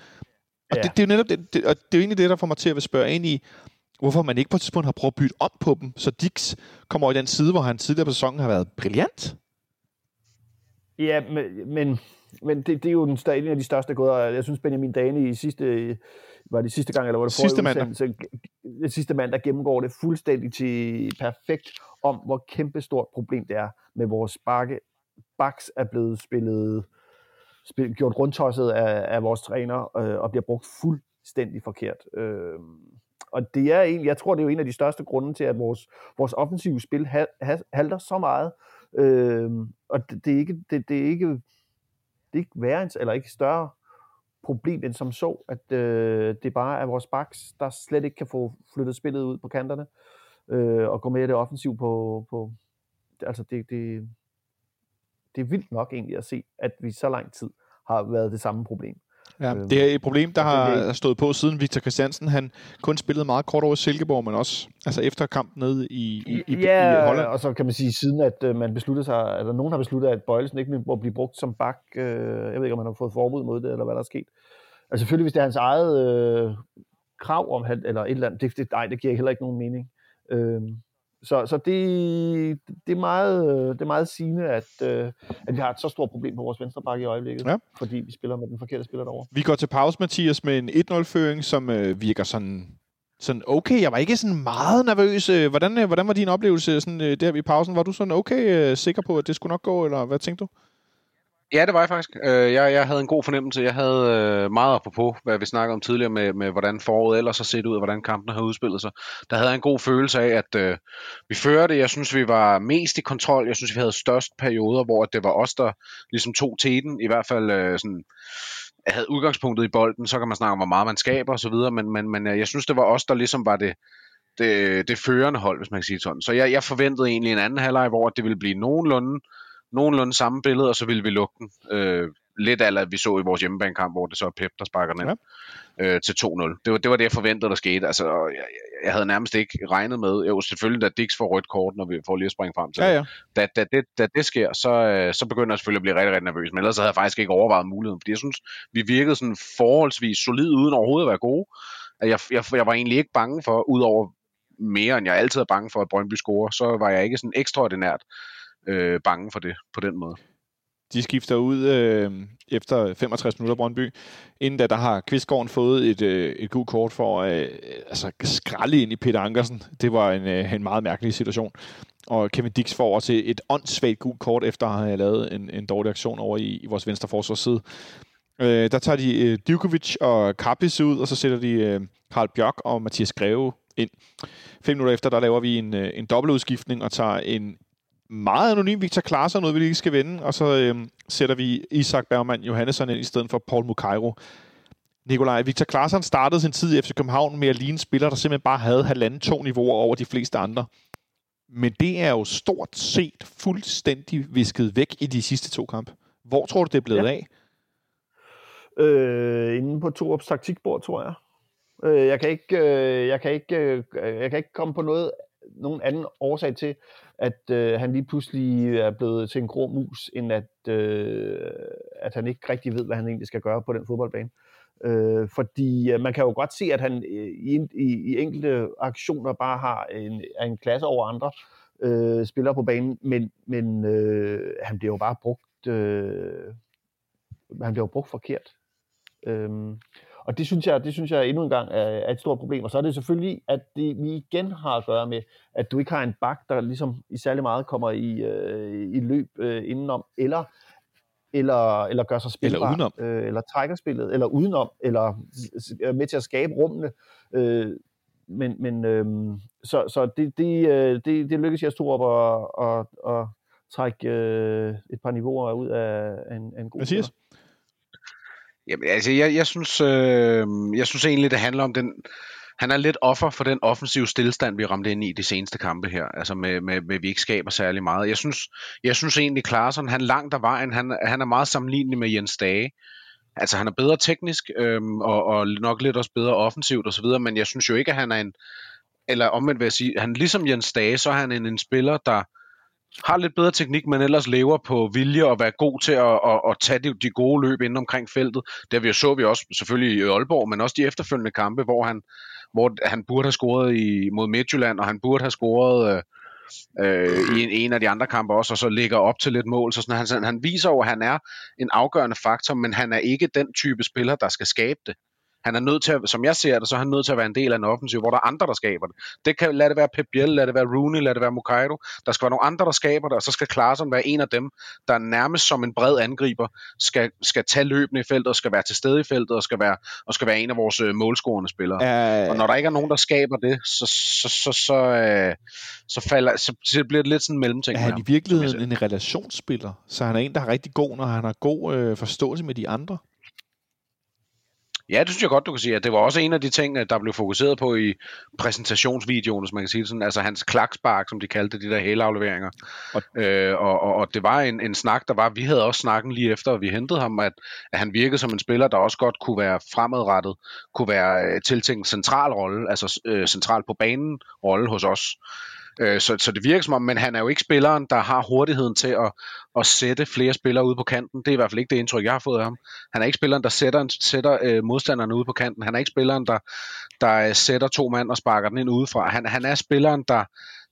Og Ja. det, det, er jo netop det, det, og det er jo egentlig det, der får mig til at spørge ind i, hvorfor man ikke på et tidspunkt har prøvet at bytte om på dem, så Dix kommer over i den side, hvor han tidligere på sæsonen har været brilliant. Ja, men, men, men det, det er jo den, sta- en af de største gåder. Jeg synes, Benjamin Dane i sidste, var det sidste gang, eller var det Sidste det sidste mandag gennemgår det fuldstændig til perfekt om, hvor kæmpestort problem det er med vores bakke. Baks er blevet spillet, spil, gjort rundtosset af, af vores træner øh, og bliver brugt fuldstændig forkert. Øh, og det er en, jeg tror, det er jo en af de største grunde til, at vores, vores offensive spil ha, ha, halter så meget. Øh, og det, det, er ikke, det, det er ikke det er ikke værre eller ikke større problem end som så, at øh, det bare er vores backs, der slet ikke kan få flyttet spillet ud på kanterne øh, og gå med det offensiv på, på altså det, det, det er vildt nok egentlig at se, at vi så lang tid har været det samme problem. Ja, Øhm, det er et problem, der er har stået på siden Victor Christiansen. Han kun spillede meget kort over Silkeborg, men også altså efter kampen nede i, i, i, ja, i Holland. og så kan man sige, siden at øh, man besluttede sig, eller nogen har besluttet, at Bøjelsen ikke må blive brugt som bak. Øh, jeg ved ikke, om man har fået forbud mod det, eller hvad der er sket. Altså selvfølgelig, hvis det er hans eget øh, krav om, han, eller et eller andet, det, det, nej, det giver heller ikke nogen mening. Øh, så så det, det, er meget, øh, det er meget sigende, at, øh, at vi har et så stort problem på vores venstre bakke i øjeblikket, Ja. fordi vi spiller med den forkerte spiller derovre. Vi går til pause, Mathias, med en 1-0-føring, som øh, virker sådan, sådan okay. Jeg var ikke sådan meget nervøs. Øh, Hvordan, øh, hvordan var din oplevelse sådan, øh, der i pausen? Var du sådan okay øh, sikker på, at det skulle nok gå, eller hvad tænkte du? Ja, det var jeg faktisk. Øh, jeg, jeg havde en god fornemmelse. Jeg havde øh, meget apropos, hvad vi snakkede om tidligere med, med hvordan foråret ellers har set ud, og hvordan kampene har udspillet sig. Der havde jeg en god følelse af, at øh, vi førte. Jeg synes, vi var mest i kontrol. Jeg synes, vi havde størst perioder, hvor det var os, der ligesom tog teten. I hvert fald øh, sådan havde udgangspunktet i bolden, så kan man snakke om, hvor meget man skaber osv., men, men, men øh, jeg synes, det var os, der ligesom var det, det, det førende hold, hvis man kan sige sådan. Så jeg, jeg forventede egentlig en anden halvleg, hvor det ville blive nogenlunde nogenlunde samme billede, og så ville vi lukke den. Øh, lidt af, vi så i vores hjemmebanekamp, hvor det så er Pep, der sparker den ja. øh, til 2-0. Det var, det var det, jeg forventede, der skete. Altså, jeg, jeg havde nærmest ikke regnet med, jo selvfølgelig, da Dix får rødt kort, når vi får lige at springe frem til ja, ja. Da, da, det, da det sker, så, øh, så begynder jeg selvfølgelig at blive rigtig, rigtig nervøs. Men ellers havde jeg faktisk ikke overvejet muligheden, fordi jeg synes, vi virkede sådan forholdsvis solid, uden overhovedet at være gode. Jeg, jeg, jeg var egentlig ikke bange for, udover mere end jeg altid er bange for, at Brøndby scorer, så var jeg ikke sådan ekstraordinært øh, bange for det på den måde. De skifter ud øh, efter 65 minutter Brøndby. Inden da, der har Kvistgården fået et, øh, et gult kort for øh, altså skralde ind i Peter Ankersen. Det var en, øh, en meget mærkelig situation. Og Kevin Dix får over til et åndssvagt gult kort, efter at have lavet en, en dårlig aktion over i, i vores venstre forsvarsside. Øh, der tager de øh, Djukovic og Kappis ud, og så sætter de øh, Karl Bjørk og Mathias Greve ind. Fem minutter efter, der laver vi en, øh, en dobbeltudskiftning og tager en meget anonym Victor Klaarsson ud, vi lige skal vende, og så øhm, sætter vi Isak Bergman Johannesson ind i stedet for Paul Mukairo. Nikolaj, Victor Klaarsson startede sin tid i FC København med at ligne en spiller, der simpelthen bare havde halvanden to niveauer over de fleste andre. Men det er jo stort set fuldstændig visket væk i de sidste to kampe. Hvor tror du, det er blevet ja. af? Øh, inde på Torups taktikbord, tror jeg. Øh, jeg kan ikke, øh, jeg kan ikke, øh, jeg kan ikke komme på noget nogen anden årsag til, at øh, han lige pludselig er blevet til en grå mus, end at, øh, at han ikke rigtig ved, hvad han egentlig skal gøre på den fodboldbane. Øh, fordi øh, man kan jo godt se, at han øh, i, i, i enkelte aktioner bare har en, er en klasse over andre øh, spillere på banen, men, men øh, han bliver jo bare brugt, øh, han bliver jo brugt forkert. Øh, og det synes jeg, det synes jeg endnu en gang er, er et stort problem. Og så er det selvfølgelig, at det, vi igen har at gøre med, at du ikke har en bak, der ligesom i særlig meget kommer i, øh, i løb øh, indenom, eller eller, eller gør sig spilbar, eller, udenom. Øh, eller trækker spillet, eller udenom, eller er med til at skabe rummene. Øh, men men øh, så, så det, det, øh, det, det lykkedes jeg stå op og, og, og trække øh, et par niveauer ud af en, en god Mathias? Jamen, altså, jeg, jeg, synes, øh, jeg synes egentlig, det handler om den... Han er lidt offer for den offensive stillstand, vi ramte ind i de seneste kampe her. Altså med, med, med vi ikke skaber særlig meget. Jeg synes, jeg synes egentlig, Klaarsson, han langt af vejen, han, han er meget sammenlignelig med Jens Dage. Altså han er bedre teknisk, øhm, og, og nok lidt også bedre offensivt osv., men jeg synes jo ikke, at han er en, eller omvendt vil jeg sige, han ligesom Jens Dage, så er han en, en spiller, der, har lidt bedre teknik, men ellers lever på vilje og være god til at, at, at tage de, de gode løb inden omkring feltet. Det vi så vi også selvfølgelig i Aalborg, men også de efterfølgende kampe, hvor han, hvor han burde have scoret i, mod Midtjylland, og han burde have scoret øh, øh, i en, en af de andre kampe også, og så ligger op til lidt mål. Så sådan, han, han viser jo, at han er en afgørende faktor, men han er ikke den type spiller, der skal skabe det. Han er nødt til, at, som jeg ser det, så er han nødt til at være en del af en offensiv, hvor der er andre, der skaber det. Det kan, lad det være Pep Biel, lad det være Rooney, lad det være Mukairo. Der skal være nogle andre, der skaber det, og så skal Klaarsson være en af dem, der nærmest som en bred angriber skal, skal tage løbende i feltet, og skal være til stede i feltet, og skal være, og skal være en af vores øh, målscorende spillere. Uh, og når der ikke er nogen, der skaber det, så, så, så, så, øh, så, falder, så, så bliver det lidt sådan en mellemting. Er han i virkeligheden en relationsspiller? Så han er en, der er rigtig god, når han har god øh, forståelse med de andre? Ja, det synes jeg godt, du kan sige. At det var også en af de ting, der blev fokuseret på i præsentationsvideoen, hvis man kan sige det sådan. Altså hans klakspark, som de kaldte de der helafleveringer. Og, øh, og, og, og det var en, en snak, der var, vi havde også snakken lige efter, at vi hentede ham, at, at han virkede som en spiller, der også godt kunne være fremadrettet, kunne være øh, tiltænkt central rolle, altså øh, central på banen rolle hos os. Øh, så, så det virker som om, men han er jo ikke spilleren, der har hurtigheden til at, at sætte flere spillere ude på kanten. Det er i hvert fald ikke det indtryk, jeg har fået af ham. Han er ikke spilleren, der sætter, sætter øh, modstanderne ude på kanten. Han er ikke spilleren, der, der øh, sætter to mand og sparker den ind udefra. Han, han er spilleren, der,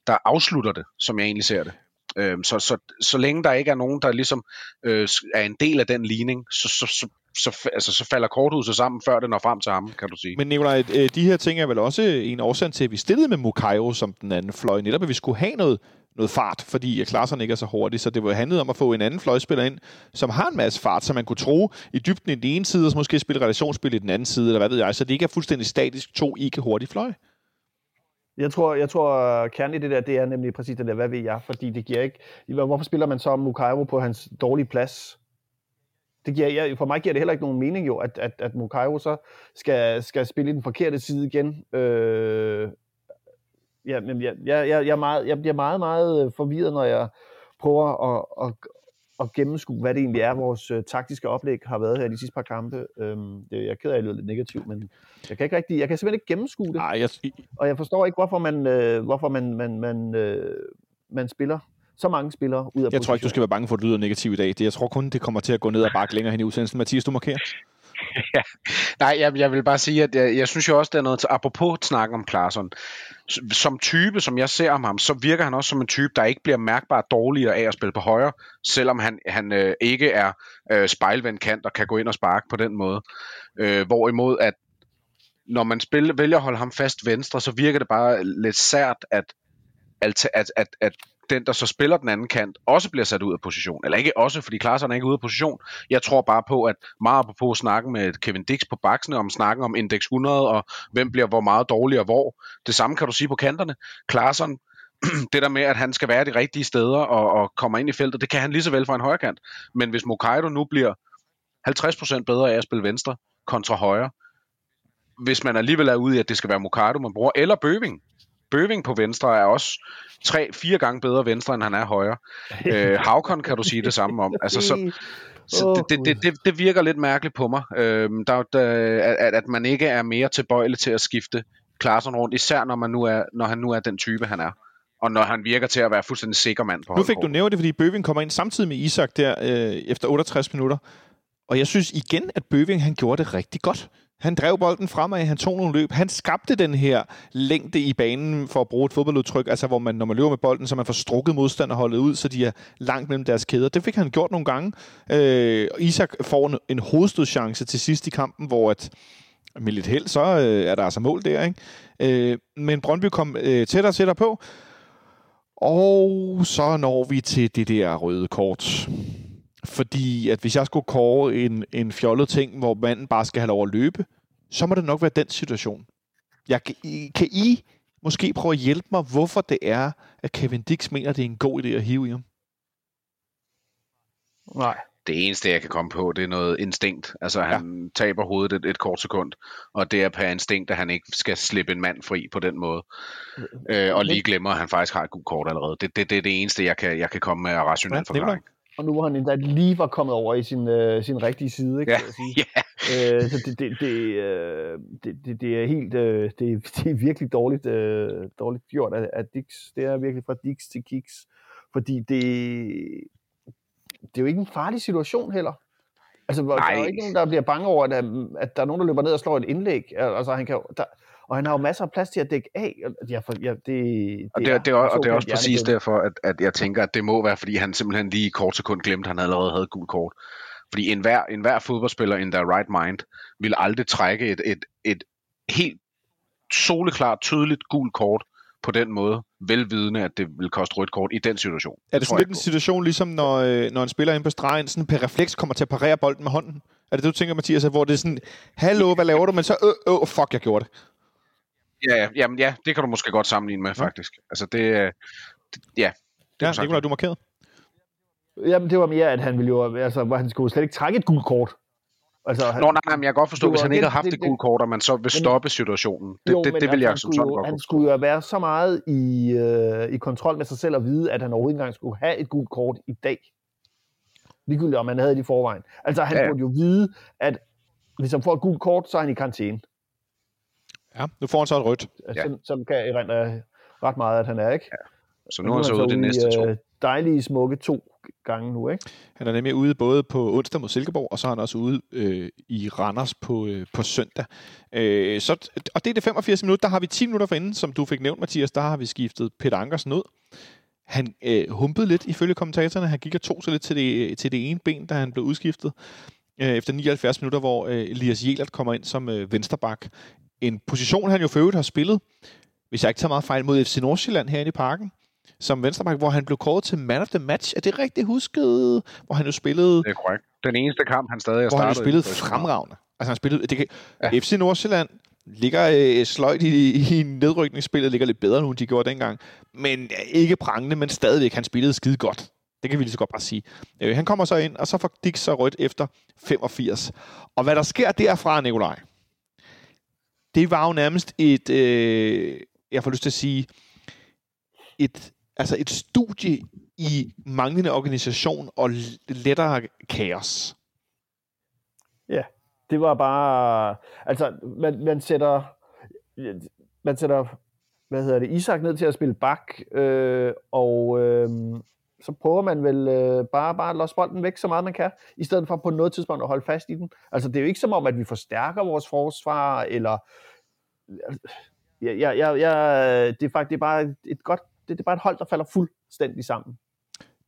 der afslutter det, som jeg egentlig ser det. Øh, så, så, så længe der ikke er nogen, der ligesom øh, er en del af den ligning, så, så, så, så, altså, så falder korthuset sammen, før det når frem til ham, kan du sige. Men Nikolaj, øh, de her ting er vel også en årsag til, at vi stillede med Mukairo som den anden fløj, netop at vi skulle have noget, noget fart, fordi Klaarsson ikke er så hurtig, så det var handlet om at få en anden fløjspiller ind, som har en masse fart, så man kunne tro i dybden i den ene side, og så måske spille relationsspil i den anden side, eller hvad ved jeg, så det ikke er fuldstændig statisk to ikke hurtige fløj. Jeg tror, jeg tror kernen i det der, det er nemlig præcis det der, hvad ved jeg, fordi det giver ikke... Hvorfor spiller man så Mukairo på hans dårlige plads? Det giver, jeg, for mig giver det heller ikke nogen mening jo, at, at, at Mukairo så skal, skal spille i den forkerte side igen. Øh, ja, men jeg, jeg, jeg, jeg, er meget, jeg bliver meget, meget forvirret, når jeg prøver at, at, at gennemskue, hvad det egentlig er, vores uh, taktiske oplæg har været her de sidste par kampe. Øhm, det, jeg er ked af, at jeg lidt negativt, men jeg kan, ikke rigtig, jeg kan simpelthen ikke gennemskue det. Ej, jeg... Og jeg forstår ikke, hvorfor man, øh, hvorfor man, man, man, øh, man spiller så mange spillere ud af Jeg tror ikke, du skal være bange for, at du lyder negativ i dag. Det, jeg tror kun, det kommer til at gå ned og bakke længere hen i udsendelsen. Mathias, du markerer. ja. Nej, jeg, jeg vil bare sige, at jeg, jeg synes jo også, der er noget til, apropos snakke om Klaarsson. Som type, som jeg ser om ham, så virker han også som en type, der ikke bliver mærkbart dårligere af at spille på højre, selvom han, han øh, ikke er øh, spejlvendt kant og kan gå ind og sparke på den måde. Øh, hvorimod, at når man spiller, vælger at holde ham fast venstre, så virker det bare lidt sært, at, at, at, at, at den, der så spiller den anden kant, også bliver sat ud af position. Eller ikke også, fordi Klaarsson er ikke ude af position. Jeg tror bare på, at meget på snakken med Kevin Dix på baksene, om snakken om indeks 100, og hvem bliver hvor meget dårligere hvor. Det samme kan du sige på kanterne. Klaarsson, det der med, at han skal være de rigtige steder og, og kommer ind i feltet, det kan han lige så vel fra en højre kant. Men hvis Mokaido nu bliver 50% bedre af at spille venstre kontra højre, hvis man alligevel er ude i, at det skal være Mokaido, man bruger, eller Bøving, Bøving på venstre er også tre, fire gange bedre venstre, end han er højre. Øh, Havkon kan du sige det samme om. Altså, så, så det, det, det, det virker lidt mærkeligt på mig, øh, der, der, at, at man ikke er mere tilbøjelig til at skifte Klaarsson rundt, især når, man nu er, når han nu er den type, han er. Og når han virker til at være fuldstændig sikker mand på Nu fik du nævnt det, fordi Bøving kommer ind samtidig med Isak der øh, efter 68 minutter. Og jeg synes igen, at Bøving han gjorde det rigtig godt. Han drev bolden fremad, han tog nogle løb. Han skabte den her længde i banen for at bruge et fodboldudtryk, altså hvor man, når man løber med bolden, så man får strukket modstanderholdet ud, så de er langt mellem deres kæder. Det fik han gjort nogle gange. Øh, Isak får en, en hovedstødschance til sidst i kampen, hvor at, med lidt held, så øh, er der altså mål der. Ikke? Øh, men Brøndby kom øh, tættere og tættere på, og så når vi til det der røde kort. Fordi at hvis jeg skulle kåre en, en fjollet ting, hvor manden bare skal have lov at løbe, så må det nok være den situation. Jeg, kan I måske prøve at hjælpe mig, hvorfor det er, at Kevin Dix mener, det er en god idé at hive i ham? Nej. Det eneste, jeg kan komme på, det er noget instinkt. Altså, han ja. taber hovedet et, et kort sekund, og det er per instinkt, at han ikke skal slippe en mand fri på den måde. Øh, og lige glemmer, at han faktisk har et godt kort allerede. Det, det, det er det eneste, jeg kan, jeg kan komme med rationel ja, forklaring. Og nu hvor han endda lige var kommet over i sin, øh, sin rigtige side, ikke? Ja, sige. ja. Øh, så det, det, det, øh, det, det, det er helt, øh, det, det er virkelig dårligt, øh, dårligt gjort af, af Dix. Det er virkelig fra Dix til Kiks. Fordi det, det er jo ikke en farlig situation heller. Altså, Nej. der er jo ikke nogen, der bliver bange over, at, at der er nogen, der løber ned og slår et indlæg. Altså, han kan, der, og han har jo masser af plads til at dække af. Ja, for, ja, det, det, og det, er, det, er, og det er også præcis derfor, at, at jeg tænker, at det må være, fordi han simpelthen lige i kort sekund glemte, at han allerede havde gul kort. Fordi enhver, enhver fodboldspiller in their right mind vil aldrig trække et, et, et helt soleklart, tydeligt gul kort på den måde, velvidende, at det vil koste rødt kort i den situation. Er det sådan lidt en situation, ligesom når, øh, når en spiller ind på stregen, sådan per refleks kommer til at parere bolden med hånden? Er det det, du tænker, Mathias, hvor det er sådan, hallo, hvad laver du? Men så, øh, øh, fuck, jeg gjorde det. Ja, ja, jamen, ja, det kan du måske godt sammenligne med, faktisk. Altså, det, det ja. Det ja, Nicolaj, du markeret. Jamen, det var mere, at han ville jo, altså, hvor han skulle slet ikke trække et gult kort. Altså, han, Nå, nej, men jeg kan godt forstå, hvis han ikke havde haft det, det gult kort, og man så vil stoppe situationen. Det, jo, det, det, det vil altså, jeg som sådan godt Han skulle jo være så meget i, øh, i kontrol med sig selv og vide, at han overhovedet ikke engang skulle have et gult kort i dag. Ligegyldigt om han havde det i forvejen. Altså, han ja. burde jo vide, at hvis han får et gult kort, så er han i karantæne. Ja, nu får han så et rødt. Ja. Som, som kan erindre ret meget, at han er, ikke? Ja. Så nu er han så ude de næste to. Øh, dejlige, smukke to gange nu, ikke? Han er nemlig ude både på onsdag mod Silkeborg, og så er han også ude øh, i Randers på, øh, på søndag. Øh, så, og det er det 85 minutter. Der har vi 10 minutter forinden, som du fik nævnt, Mathias. Der har vi skiftet Peter Ankersen ud. Han øh, humpede lidt ifølge kommentatorerne. Han gik og tog sig lidt til det, til det ene ben, da han blev udskiftet øh, efter 79 minutter, hvor øh, Elias Jelert kommer ind som øh, vensterbak en position, han jo for øvrigt har spillet, hvis jeg ikke tager meget fejl, mod FC Nordsjælland herinde i parken. som venstreback, hvor han blev kåret til man of the match. Er det rigtigt husket? Hvor han jo spillede... Det er korrekt. Den eneste kamp, han stadig har hvor han jo startet. spillede fremragende. Altså han spillede... Det kan, ja. FC Nordsjælland ligger øh, sløjt i, i nedrykningsspillet, ligger lidt bedre nu, end de gjorde dengang. Men ikke prangende, men stadigvæk, han spillede skide godt. Det kan vi lige så godt bare sige. Øh, han kommer så ind, og så får Dix så rødt efter 85. Og hvad der sker derfra, Nikolaj, det var jo nærmest et, øh, jeg får lyst til at sige, et, altså et studie i manglende organisation og lettere kaos. Ja, Det var bare... Altså, man, man sætter... Man sætter, hvad hedder det, Isak ned til at spille bak, øh, og øh, så prøver man vel øh, bare, bare at losse bolden væk så meget man kan, i stedet for på noget tidspunkt at holde fast i den. Altså, det er jo ikke som om, at vi forstærker vores forsvar, eller... Ja, ja, ja, ja, det er faktisk det er bare et godt... Det, det er bare et hold, der falder fuldstændig sammen.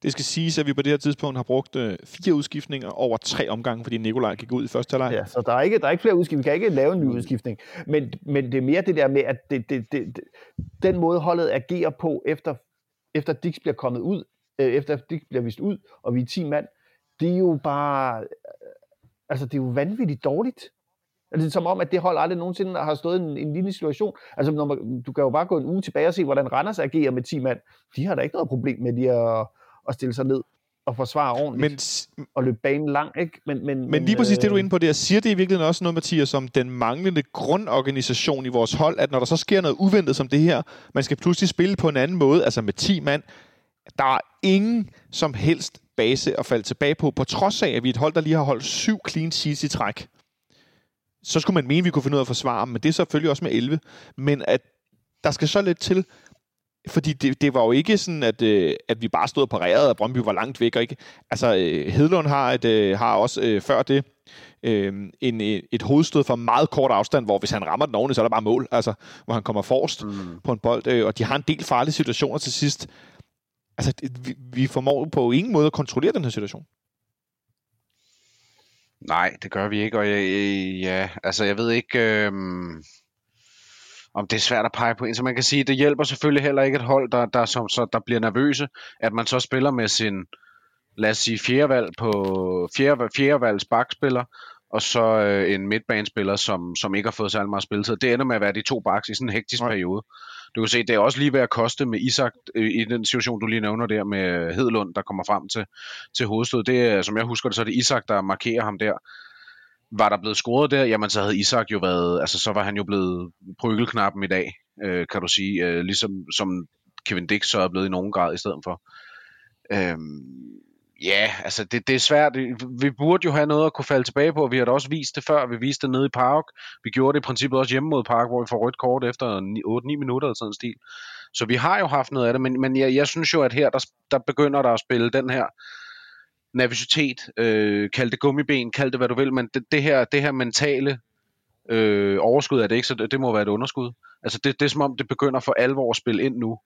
Det skal siges, at vi på det her tidspunkt har brugt øh, fire udskiftninger over tre omgange, fordi Nikolaj gik ud i første halvleg. Ja, så der er ikke, der er ikke flere udskiftninger. Vi kan ikke lave en ny udskiftning. Men, men det er mere det der med, at det, det, det, det, den måde holdet agerer på, efter, efter Dix bliver kommet ud, øh, efter Dix bliver vist ud, og vi er 10 mand, det er jo bare, øh, altså det er jo vanvittigt dårligt. Altså, det er som om, at det hold aldrig nogensinde har stået i en, en lignende situation. Altså, når man, du kan jo bare gå en uge tilbage og se, hvordan Randers agerer med 10 mand. De har da ikke noget problem med de at, at stille sig ned og forsvare ordentligt, Men, og løbe banen lang, ikke? Men, men, men lige præcis det, du er øh, inde på der, siger det i virkeligheden også noget, Mathias, om den manglende grundorganisation i vores hold, at når der så sker noget uventet som det her, man skal pludselig spille på en anden måde, altså med 10 mand, der er ingen som helst base at falde tilbage på, på trods af, at vi er et hold, der lige har holdt syv clean sheets i træk. Så skulle man mene, at vi kunne finde ud af at forsvare men det er selvfølgelig også med 11. Men at der skal så lidt til, fordi det, det var jo ikke sådan, at, øh, at vi bare stod og parerede, og Brøndby var langt væk. Og ikke, altså, øh, Hedlund har, et, øh, har også øh, før det øh, en, et, et hovedstød fra meget kort afstand, hvor hvis han rammer den ordentligt, så er der bare mål. Altså, hvor han kommer forrest mm. på en bold. Øh, og de har en del farlige situationer til sidst. Altså, vi, vi formår på ingen måde at kontrollere den her situation. Nej, det gør vi ikke, og jeg- ja, altså jeg ved ikke, øhm, om det er svært at pege på en, så man kan sige, det hjælper selvfølgelig heller ikke et hold, der, der, som, så, der bliver nervøse, at man så spiller med sin, lad os sige, fjerdevalg på fjerde, fjerdevalgs bakspiller, og så øh, en midtbanespiller, som, som ikke har fået særlig meget spilletid. Det ender med at være de to baks i sådan en hektisk Nej. periode. Du kan se, det er også lige ved at koste med Isak øh, i den situation, du lige nævner der med Hedlund, der kommer frem til, til hovedstød. Det som jeg husker det, så er det Isak, der markerer ham der. Var der blevet scoret der, jamen så havde Isak jo været, altså så var han jo blevet prykkelknappen i dag, øh, kan du sige, øh, ligesom som Kevin Dix så er blevet i nogen grad i stedet for. Øhm, ja, altså det, det er svært. Vi burde jo have noget at kunne falde tilbage på. Vi har da også vist det før. Vi viste det nede i Park. Vi gjorde det i princippet også hjemme mod Park, hvor vi får rødt kort efter 8-9 minutter eller sådan en stil. Så vi har jo haft noget af det, men, men jeg, jeg synes jo, at her, der, der begynder der at spille den her nervøsitet, øh, kald det gummiben, kald det hvad du vil, men det, det, her, det her mentale øh, overskud er det ikke, så det, det må være et underskud. Altså det, det er som om, det begynder for alvor at spille ind nu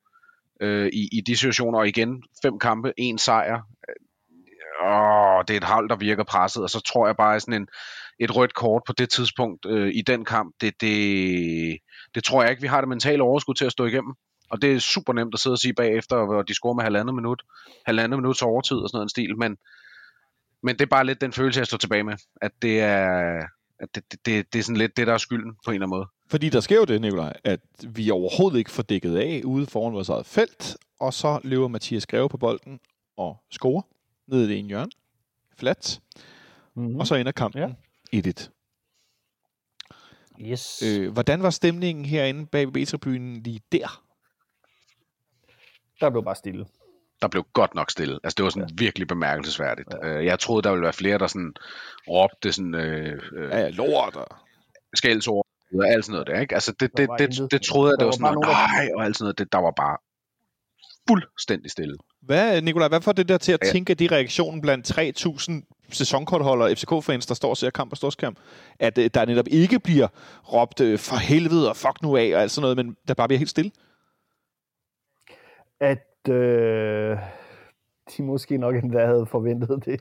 øh, i, i de situationer, og igen, fem kampe, en sejr. Åh, det er et hold, der virker presset, og så tror jeg bare, at sådan en, et rødt kort på det tidspunkt øh, i den kamp, det, det, det tror jeg ikke, vi har det mentale overskud til at stå igennem. Og det er super nemt at sidde og sige bagefter, hvor de scorer med halvandet minut, halvandet minuts overtid og sådan noget en stil, men, men det er bare lidt den følelse, jeg står tilbage med, at det er, at det, det, det, det er sådan lidt det, der er skylden på en eller anden måde. Fordi der sker jo det, Nikolaj, at vi overhovedet ikke får dækket af ude foran vores eget felt, og så løber Mathias Greve på bolden og scorer ned i det ene hjørne. Flat. Mm-hmm. Og så ender kampen Ja. 1-1. Yes. Øh, hvordan var stemningen herinde bag ved B-tribunen lige der? Der blev bare stille. der blev godt nok stille. Altså det var sådan ja. virkelig bemærkelsesværdigt. Ja. Jeg troede, der ville være flere, der sådan råbte sådan øh, øh, Ja, lort. Og... skældsord og alt sådan noget der, ikke? Altså det, det, det, intet. det, troede jeg, Der det var var sådan noget, nej, og alt sådan noget. Det, der var bare fuldstændig stille. Hvad, Nikolaj, hvad får det der til at Ja. tænke, at de reaktionen blandt 3.000 sæsonkortholdere, FCK-fans, der står og ser kamp på storskærm, at øh, der netop ikke bliver råbt øh, for helvede og fuck nu af og alt sådan noget, men der bare bliver helt stille? At øh, de måske nok endda havde forventet det.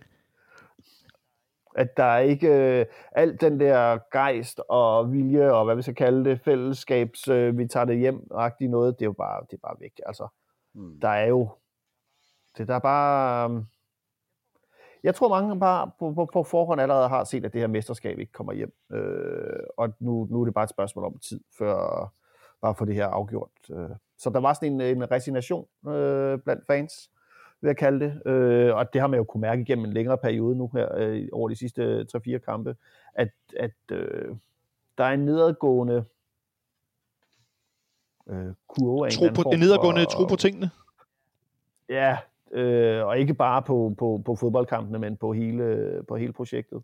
At der er ikke øh, alt den der gejst og vilje og hvad vi skal kalde det, fællesskabs, øh, vi tager det hjem, agtigt noget, det er jo bare, det er bare væk. Altså, mm. der er jo, det der er bare, øhm, jeg tror mange bare på, på, på forhånd allerede har set, at det her mesterskab ikke kommer hjem. Øh, og nu, nu er det bare et spørgsmål om tid, før bare få det her afgjort. Øh. Så der var sådan en, en resignation øh, blandt fans, vil jeg kalde det. Øh, og det har man jo kunne mærke igennem en længere periode nu her, øh, over de sidste 3-4 kampe, at, at øh, der er en nedadgående øh, kurve tro en, på, en nedadgående tro på tingene? Ja, øh, og ikke bare på, på, på fodboldkampene, men på hele, på hele projektet.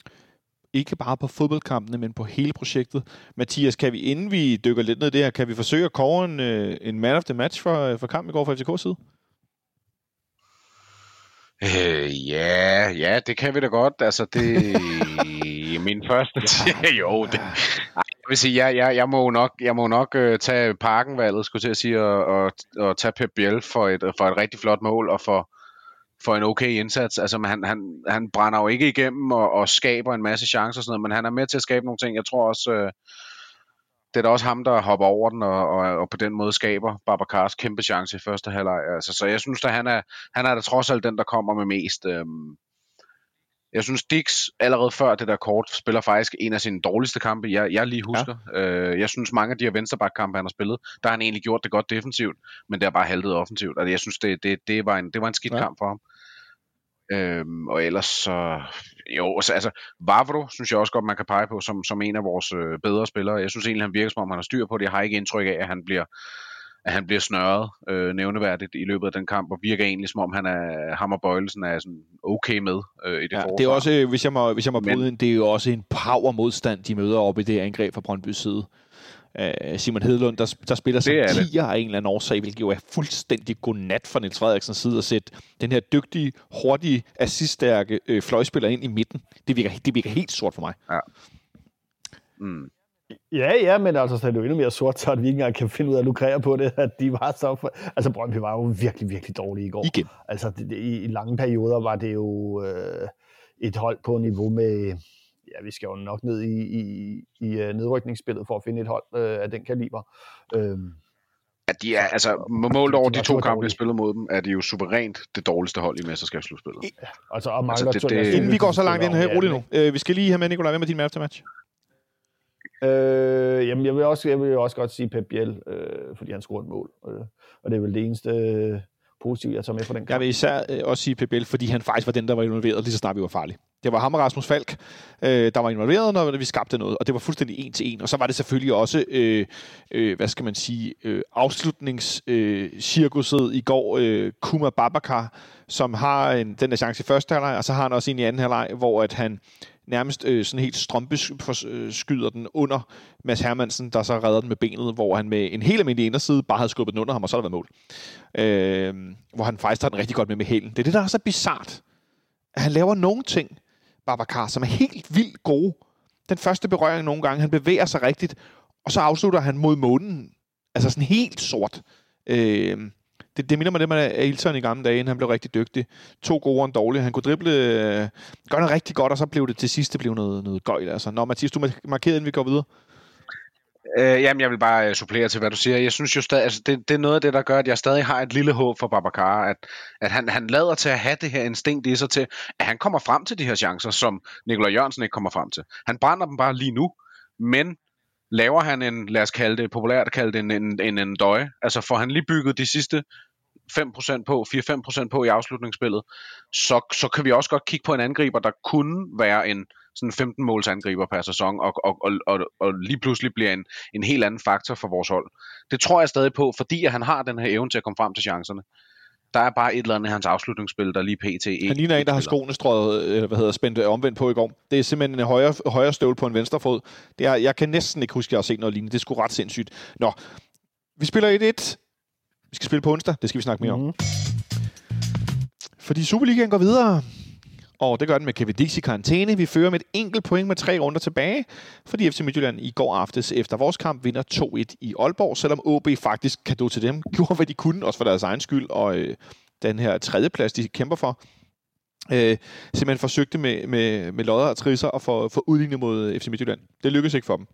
Ikke bare på fodboldkampene, men på hele projektet. Mathias, kan vi, inden vi dykker lidt ned i det her, kan vi forsøge at kåre en, øh, en man of the match for, for kampen i går fra FCK's side? Øh, ja, ja, det kan vi da godt. Altså, det min første. Ja. jo, det, jeg vil sige, jeg, jeg, jeg må nok, jeg må nok uh, tage parkenvalget, skulle til at sige, og, og, og tage Pep Biel for et, for et rigtig flot mål, og for, for en okay indsats. Altså, han, han, han brænder jo ikke igennem og, og skaber en masse chancer og sådan noget, men han er med til at skabe nogle ting. Jeg tror også, øh, det er da også ham, der hopper over den, og, og, og på den måde skaber Babacars kæmpe chance i første halvleg. Altså, så jeg synes, at han er, han er da trods alt den, der kommer med mest. Øhm, jeg synes, Dix allerede før det der kort spiller faktisk en af sine dårligste kampe, jeg, jeg lige husker. Ja. Øh, jeg synes, mange af de her venstreback-kampe, han har spillet, der har han egentlig gjort det godt defensivt, men det har bare haltet offensivt. Altså, jeg synes, det, det, det, var, en, det var en skidt ja. kamp for ham. Øhm, og ellers så... Jo, altså, altså Vavro synes jeg også godt, man kan pege på som, som en af vores øh, bedre spillere. Jeg synes egentlig, han virker som om, han har styr på det. Jeg har ikke indtryk af, at han bliver at han bliver snørret øh, nævneværdigt i løbet af den kamp, og virker egentlig som om, han er, ham og Bøjelsen er sådan okay med øh, i det ja, forsvar. Det er også, hvis jeg må, hvis jeg må Men, bryde ind, det er jo også en power modstand, de møder op i det angreb fra Brøndby side. Uh, Simon Hedlund, der, der spiller som tiger af en eller anden årsag, hvilket jo er fuldstændig godnat for Niels Frederiksens side at sætte den her dygtige, hurtige, assiststærke øh, fløjspiller ind i midten. Det virker, det virker helt sort for mig. Ja. Mm. Ja, ja, men altså, så er det jo endnu mere sort, så at vi ikke engang kan finde ud af at lukrere på det, at de var så... For... Altså, Brøndby var jo virkelig, virkelig dårlige i går. Igen. Altså, det, det, i, i lange perioder var det jo øh, et hold på niveau med... Ja, vi skal jo nok ned i, i, i uh, nedrykningsspillet for at finde et hold øh, af den kaliber. Øhm, Ja, de er, altså, målt over de to kampe, vi spillet mod dem, er de jo suverænt det dårligste hold i mesterskabsslutspillet. Ja, altså, og altså, det, det, inden vi går så langt ind her, roligt nu. Øh, vi skal lige have med, Nikolaj, hvad med din match? Øh, jamen, jeg vil, også, jeg vil også godt sige Pep Biel, øh, fordi han scorede et mål. Øh, og det er vel det eneste øh, positive, jeg tager med fra den kamp. Jeg vil især øh, også sige Pep Biel, fordi han faktisk var den, der var involveret, lige så snart vi var farlige. Det var ham og Rasmus Falk, øh, der var involveret, når vi skabte noget, og det var fuldstændig en til en. Og så var det selvfølgelig også, øh, øh, hvad skal man sige, øh, afslutningscirkuset øh, i går, øh, Kuma Babakar, som har en, den der chance i første halvleg, og så har han også en i anden halvleg, hvor at han nærmest øh, sådan helt strømpeskyder den under Mads Hermansen, der så redder den med benet, hvor han med en helt almindelig inderside bare havde skubbet den under ham, og så havde der været mål. Øh, hvor han faktisk tager den rigtig godt med med hælen. Det er det, der er så bizart. At han laver nogle ting, Babacar, som er helt vildt gode. Den første berøring nogle gange, han bevæger sig rigtigt, og så afslutter han mod månen. Altså sådan helt sort. Øh, det, det minder mig lidt med Ailton i gamle dage, han blev rigtig dygtig. To gode og en dårlig. Han kunne drible, øh, gøre noget rigtig godt, og så blev det til sidst det blev noget, noget gøjl. Altså. Nå, Mathias, du markerede, inden vi går videre. Øh, jamen, jeg vil bare øh, supplere til, hvad du siger. Jeg synes jo stadig, altså, det, det er noget af det, der gør, at jeg stadig har et lille håb for Babacar, at, at han, han lader til at have det her instinkt i sig til, at han kommer frem til de her chancer, som Nikolaj Jørgensen ikke kommer frem til. Han brænder dem bare lige nu, men laver han en, lad os kalde det, populært kalde det en, en, en, en døje, altså får han lige bygget de sidste 5% på, 4-5% på i afslutningsspillet, så, så kan vi også godt kigge på en angriber, der kunne være en sådan 15 måls angriber per sæson, og, og, og, og, og lige pludselig bliver en, en helt anden faktor for vores hold. Det tror jeg stadig på, fordi at han har den her evne til at komme frem til chancerne. Der er bare et eller andet i hans afslutningsspil, der lige pt. Han ligner en, der har skoene strøget, øh, hvad hedder, spændt øh, omvendt på i går. Det er simpelthen en højre, højre støvle på en venstre fod. Det er, jeg kan næsten ikke huske, at jeg har set noget lignende. Det er sgu ret sindssygt. Nå, vi spiller 1-1 vi skal spille på onsdag, det skal vi snakke mere mm. om. Fordi Superligaen går videre, og det gør den med Kevin Dix i karantæne. Vi fører med et enkelt point med tre runder tilbage, fordi FC Midtjylland i går aftes efter vores kamp vinder 2-1 i Aalborg, selvom OB faktisk kan til dem, gjorde hvad de kunne, også for deres egen skyld, og øh, den her tredjeplads, de kæmper for, øh, simpelthen forsøgte med, med, med lodder og trisser at få, få udlignet mod FC Midtjylland. Det lykkedes ikke for dem.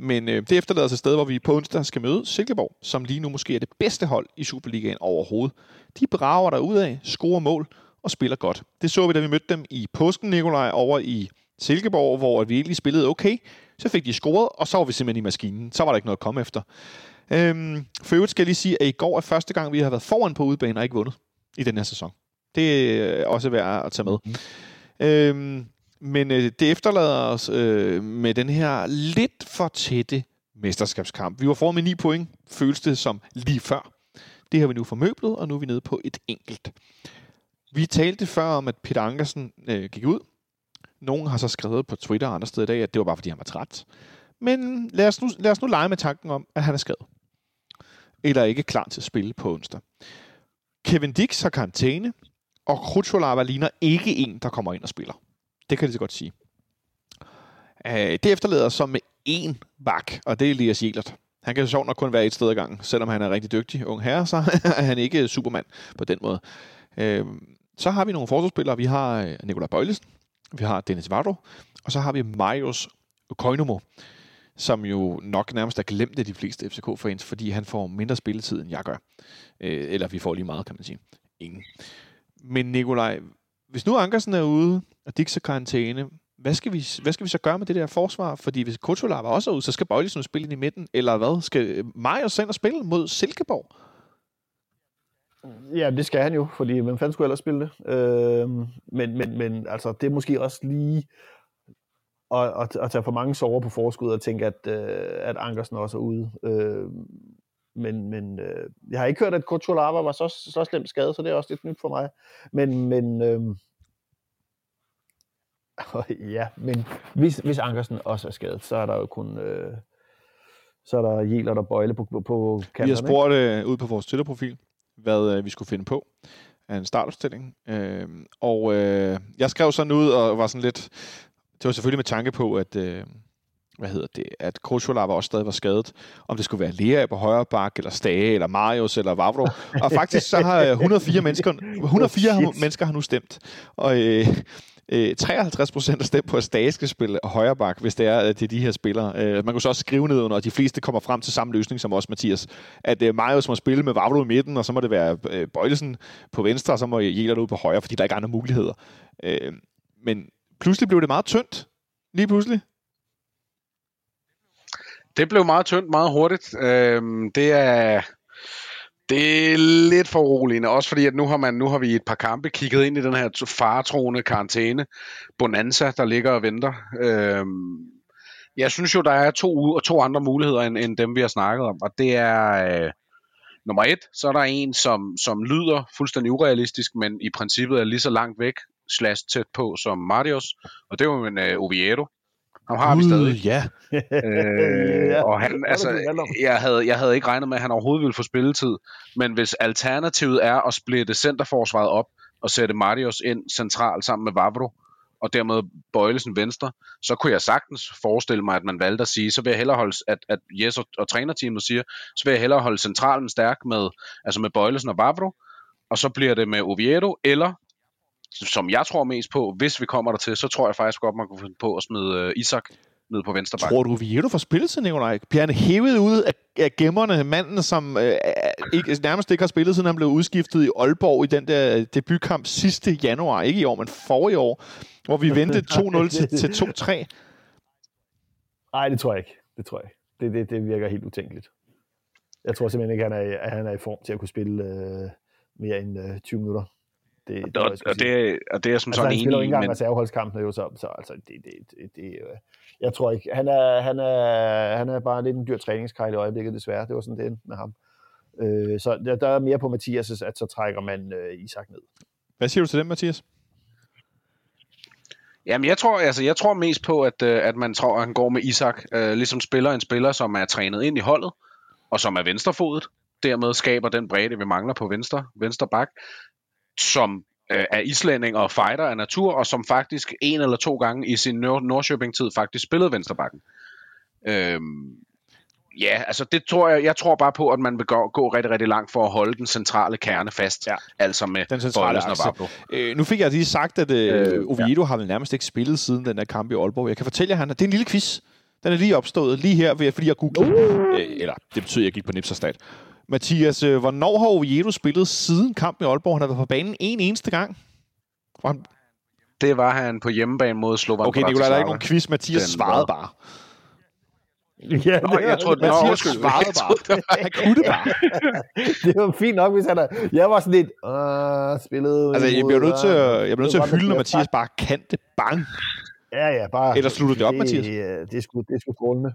Men øh, det efterlader sig et sted, hvor vi på onsdag skal møde Silkeborg, som lige nu måske er det bedste hold i Superligaen overhovedet. De brager der ud af, scorer mål og spiller godt. Det så vi, da vi mødte dem i påsken, Nikolaj, over i Silkeborg, hvor vi egentlig spillede okay. Så fik de scoret, og så var vi simpelthen i maskinen. Så var der ikke noget at komme efter. Øhm, for øvrigt skal jeg lige sige, at i går er første gang, vi har været foran på udebane og ikke vundet i den her sæson. Det er også værd at tage med. Mm. Øhm, men øh, det efterlader os øh, med den her lidt for tætte mesterskabskamp. Vi var foran med 9 point, føles det som lige før. Det har vi nu formøblet, og nu er vi nede på et enkelt. Vi talte før om, at Peter Ankersen øh, gik ud. Nogen har så skrevet på Twitter og andre steder i dag, at det var bare, fordi han var træt. Men lad os nu, lad os nu lege med tanken om, at han er skadet. Eller ikke klar til at spille på onsdag. Kevin Dix har karantæne, og Krutscholava ligner ikke en, der kommer ind og spiller. Det kan de så godt sige. Øh, det efterlader så med én bak, og det er Elias Jelert. Han kan jo sjovt nok kun være et sted ad gangen. Selvom han er rigtig dygtig ung herre, så er han ikke supermand på den måde. Øh, så har vi nogle forsvarsspillere. Vi har øh, Nikolaj Bøjlesen, vi har Dennis Vardo, og så har vi Marius Koinomo, som jo nok nærmest er glemt af de fleste FCK-fans, fordi han får mindre spilletid, end jeg gør. Øh, eller vi får lige meget, kan man sige. Ingen. Men Nikolaj, hvis nu Ankersen er ude, og Dix er karantæne, hvad skal, vi, hvad skal vi så gøre med det der forsvar? Fordi hvis Kotola var også ude, så skal Bøjlesen ligesom spille ind i midten, eller hvad? Skal Majers sende spille mod Silkeborg? Ja, det skal han jo, fordi hvem fanden skulle ellers spille det? Øh, men, men, men altså, det er måske også lige at, at, at tage for mange sover på forskud og tænke, at, øh, at Ankersen også er ude. Øh, men, men øh, jeg har ikke hørt, at Kutsulava var så, så slemt skadet, så det er også lidt nyt for mig. Men, men øh, ja, men hvis, hvis Ankersen også er skadet, så er der jo kun... Øh, så er der Jeler, der bøjle på, på, på kanterne. Vi har spurgt øh, ud på vores Twitter-profil, hvad øh, vi skulle finde på af en startopstilling. Øh, og øh, jeg skrev sådan ud og var sådan lidt... Det var selvfølgelig med tanke på, at... Øh, hvad hedder det, at Krosvola var også stadig var skadet. Om det skulle være Lea på højre bak, eller Stage, eller Marius, eller Vavro. Og faktisk så har 104 mennesker, 104 oh, mennesker har nu stemt. Og øh, 53 procent er stemt på, at Stage skal spille højre bak, hvis det er, at det er de her spillere. Øh, man kan så også skrive ned under, og de fleste kommer frem til samme løsning som også Mathias. At øh, Marius må spille med Vavro i midten, og så må det være øh, Bøjlesen på venstre, og så må Jæler ud på højre, fordi der ikke er andre muligheder. Øh, men pludselig blev det meget tyndt. Lige pludselig. Det blev meget tyndt, meget hurtigt. Øhm, det er... Det er lidt for roligende, også fordi at nu har, man, nu har vi i et par kampe kigget ind i den her faretroende karantæne, Bonanza, der ligger og venter. Øhm, jeg synes jo, der er to, to andre muligheder end, end dem, vi har snakket om, og det er øh, nummer et, så er der en, som, som lyder fuldstændig urealistisk, men i princippet er lige så langt væk, slash tæt på som Marius, og det er jo en øh, Oviedo, ham har vi stadig. Ja. øh, ja. Og han, altså, jeg havde, jeg havde ikke regnet med, at han overhovedet ville få spilletid. Men hvis alternativet er at splitte centerforsvaret op og sætte Marius ind centralt sammen med Vavro, og dermed Bøjlesen venstre, så kunne jeg sagtens forestille mig, at man valgte at sige, så vil jeg hellere holde, at, at Jes og, og trænerteamet siger, så vil jeg hellere holde centralen stærk med, altså med Bøjlesen og Vavro, og så bliver det med Oviedo, eller som jeg tror mest på, hvis vi kommer der til, så tror jeg faktisk godt, man kunne finde på at smide uh, Isak ned på venstre Tror du, Vieto får spillet til Nikolaj? Bliver han hævet ud af, af gemmerne, manden, som øh, ikke, nærmest ikke har spillet, siden han blev udskiftet i Aalborg i den der debutkamp sidste januar, ikke i år, men for i år, hvor vi ventede 2-0 til, til 2-3? Nej, det tror jeg ikke. Det tror jeg ikke. Det, det, det virker helt utænkeligt. Jeg tror simpelthen ikke, at han er, at han er i form til at kunne spille øh, mere end øh, 20 minutter. Det, det, og, og, det, og det er som altså, sådan enig i. Han spiller jo ikke engang reserveholdskampene, jo, så, så altså, det, det, det, det, jeg tror ikke, han er, han er, han er bare lidt en dyr træningskejl i øjeblikket, desværre. Det var sådan, det med ham. Øh, så der, der er mere på Mathias, at så trækker man øh, Isak ned. Hvad siger du til det, Mathias? Jamen, jeg tror, altså, jeg tror mest på, at, øh, at man tror, at han går med Isak, øh, ligesom spiller en spiller, som er trænet ind i holdet, og som er venstrefodet. Dermed skaber den bredde, vi mangler på venstre, venstre bak som øh, er islænding og fighter af natur, og som faktisk en eller to gange i sin Nord- Nordsjøbing-tid faktisk spillede venstrebakken. Øhm, ja, altså det tror jeg, jeg tror bare på, at man vil gå, gå rigtig, rigtig langt for at holde den centrale kerne fast, ja. altså med den centrale og øh, Nu fik jeg lige sagt, at øh, øh Oviedo ja. har vel nærmest ikke spillet siden den der kamp i Aalborg. Jeg kan fortælle jer, han det er en lille quiz. Den er lige opstået, lige her, ved, fordi jeg googlede. Øh, eller, det betyder, at jeg gik på Nipserstat. Mathias, øh, hvornår har Oviedo spillet siden kampen i Aalborg? Han har været på banen en eneste gang. Han... Det var han på hjemmebane mod Slovan Okay, Nicolaj, der er ikke nogen quiz. Mathias Den svarede var- bare. Ja, Nå, jeg troede, Mathias Nå, undskyld. svarede Jeg bare. troede, det var- Han kunne det bare. det var fint nok, hvis han er... Jeg var sådan lidt... Øh, spillet... Altså, jeg bliver nødt til, at, jeg bliver nødt til at det hylde, når bare Mathias bare kan det bang. Ja, ja, bare... Eller slutter det op, Mathias? Det, det, er sgu, det er sgu strålende.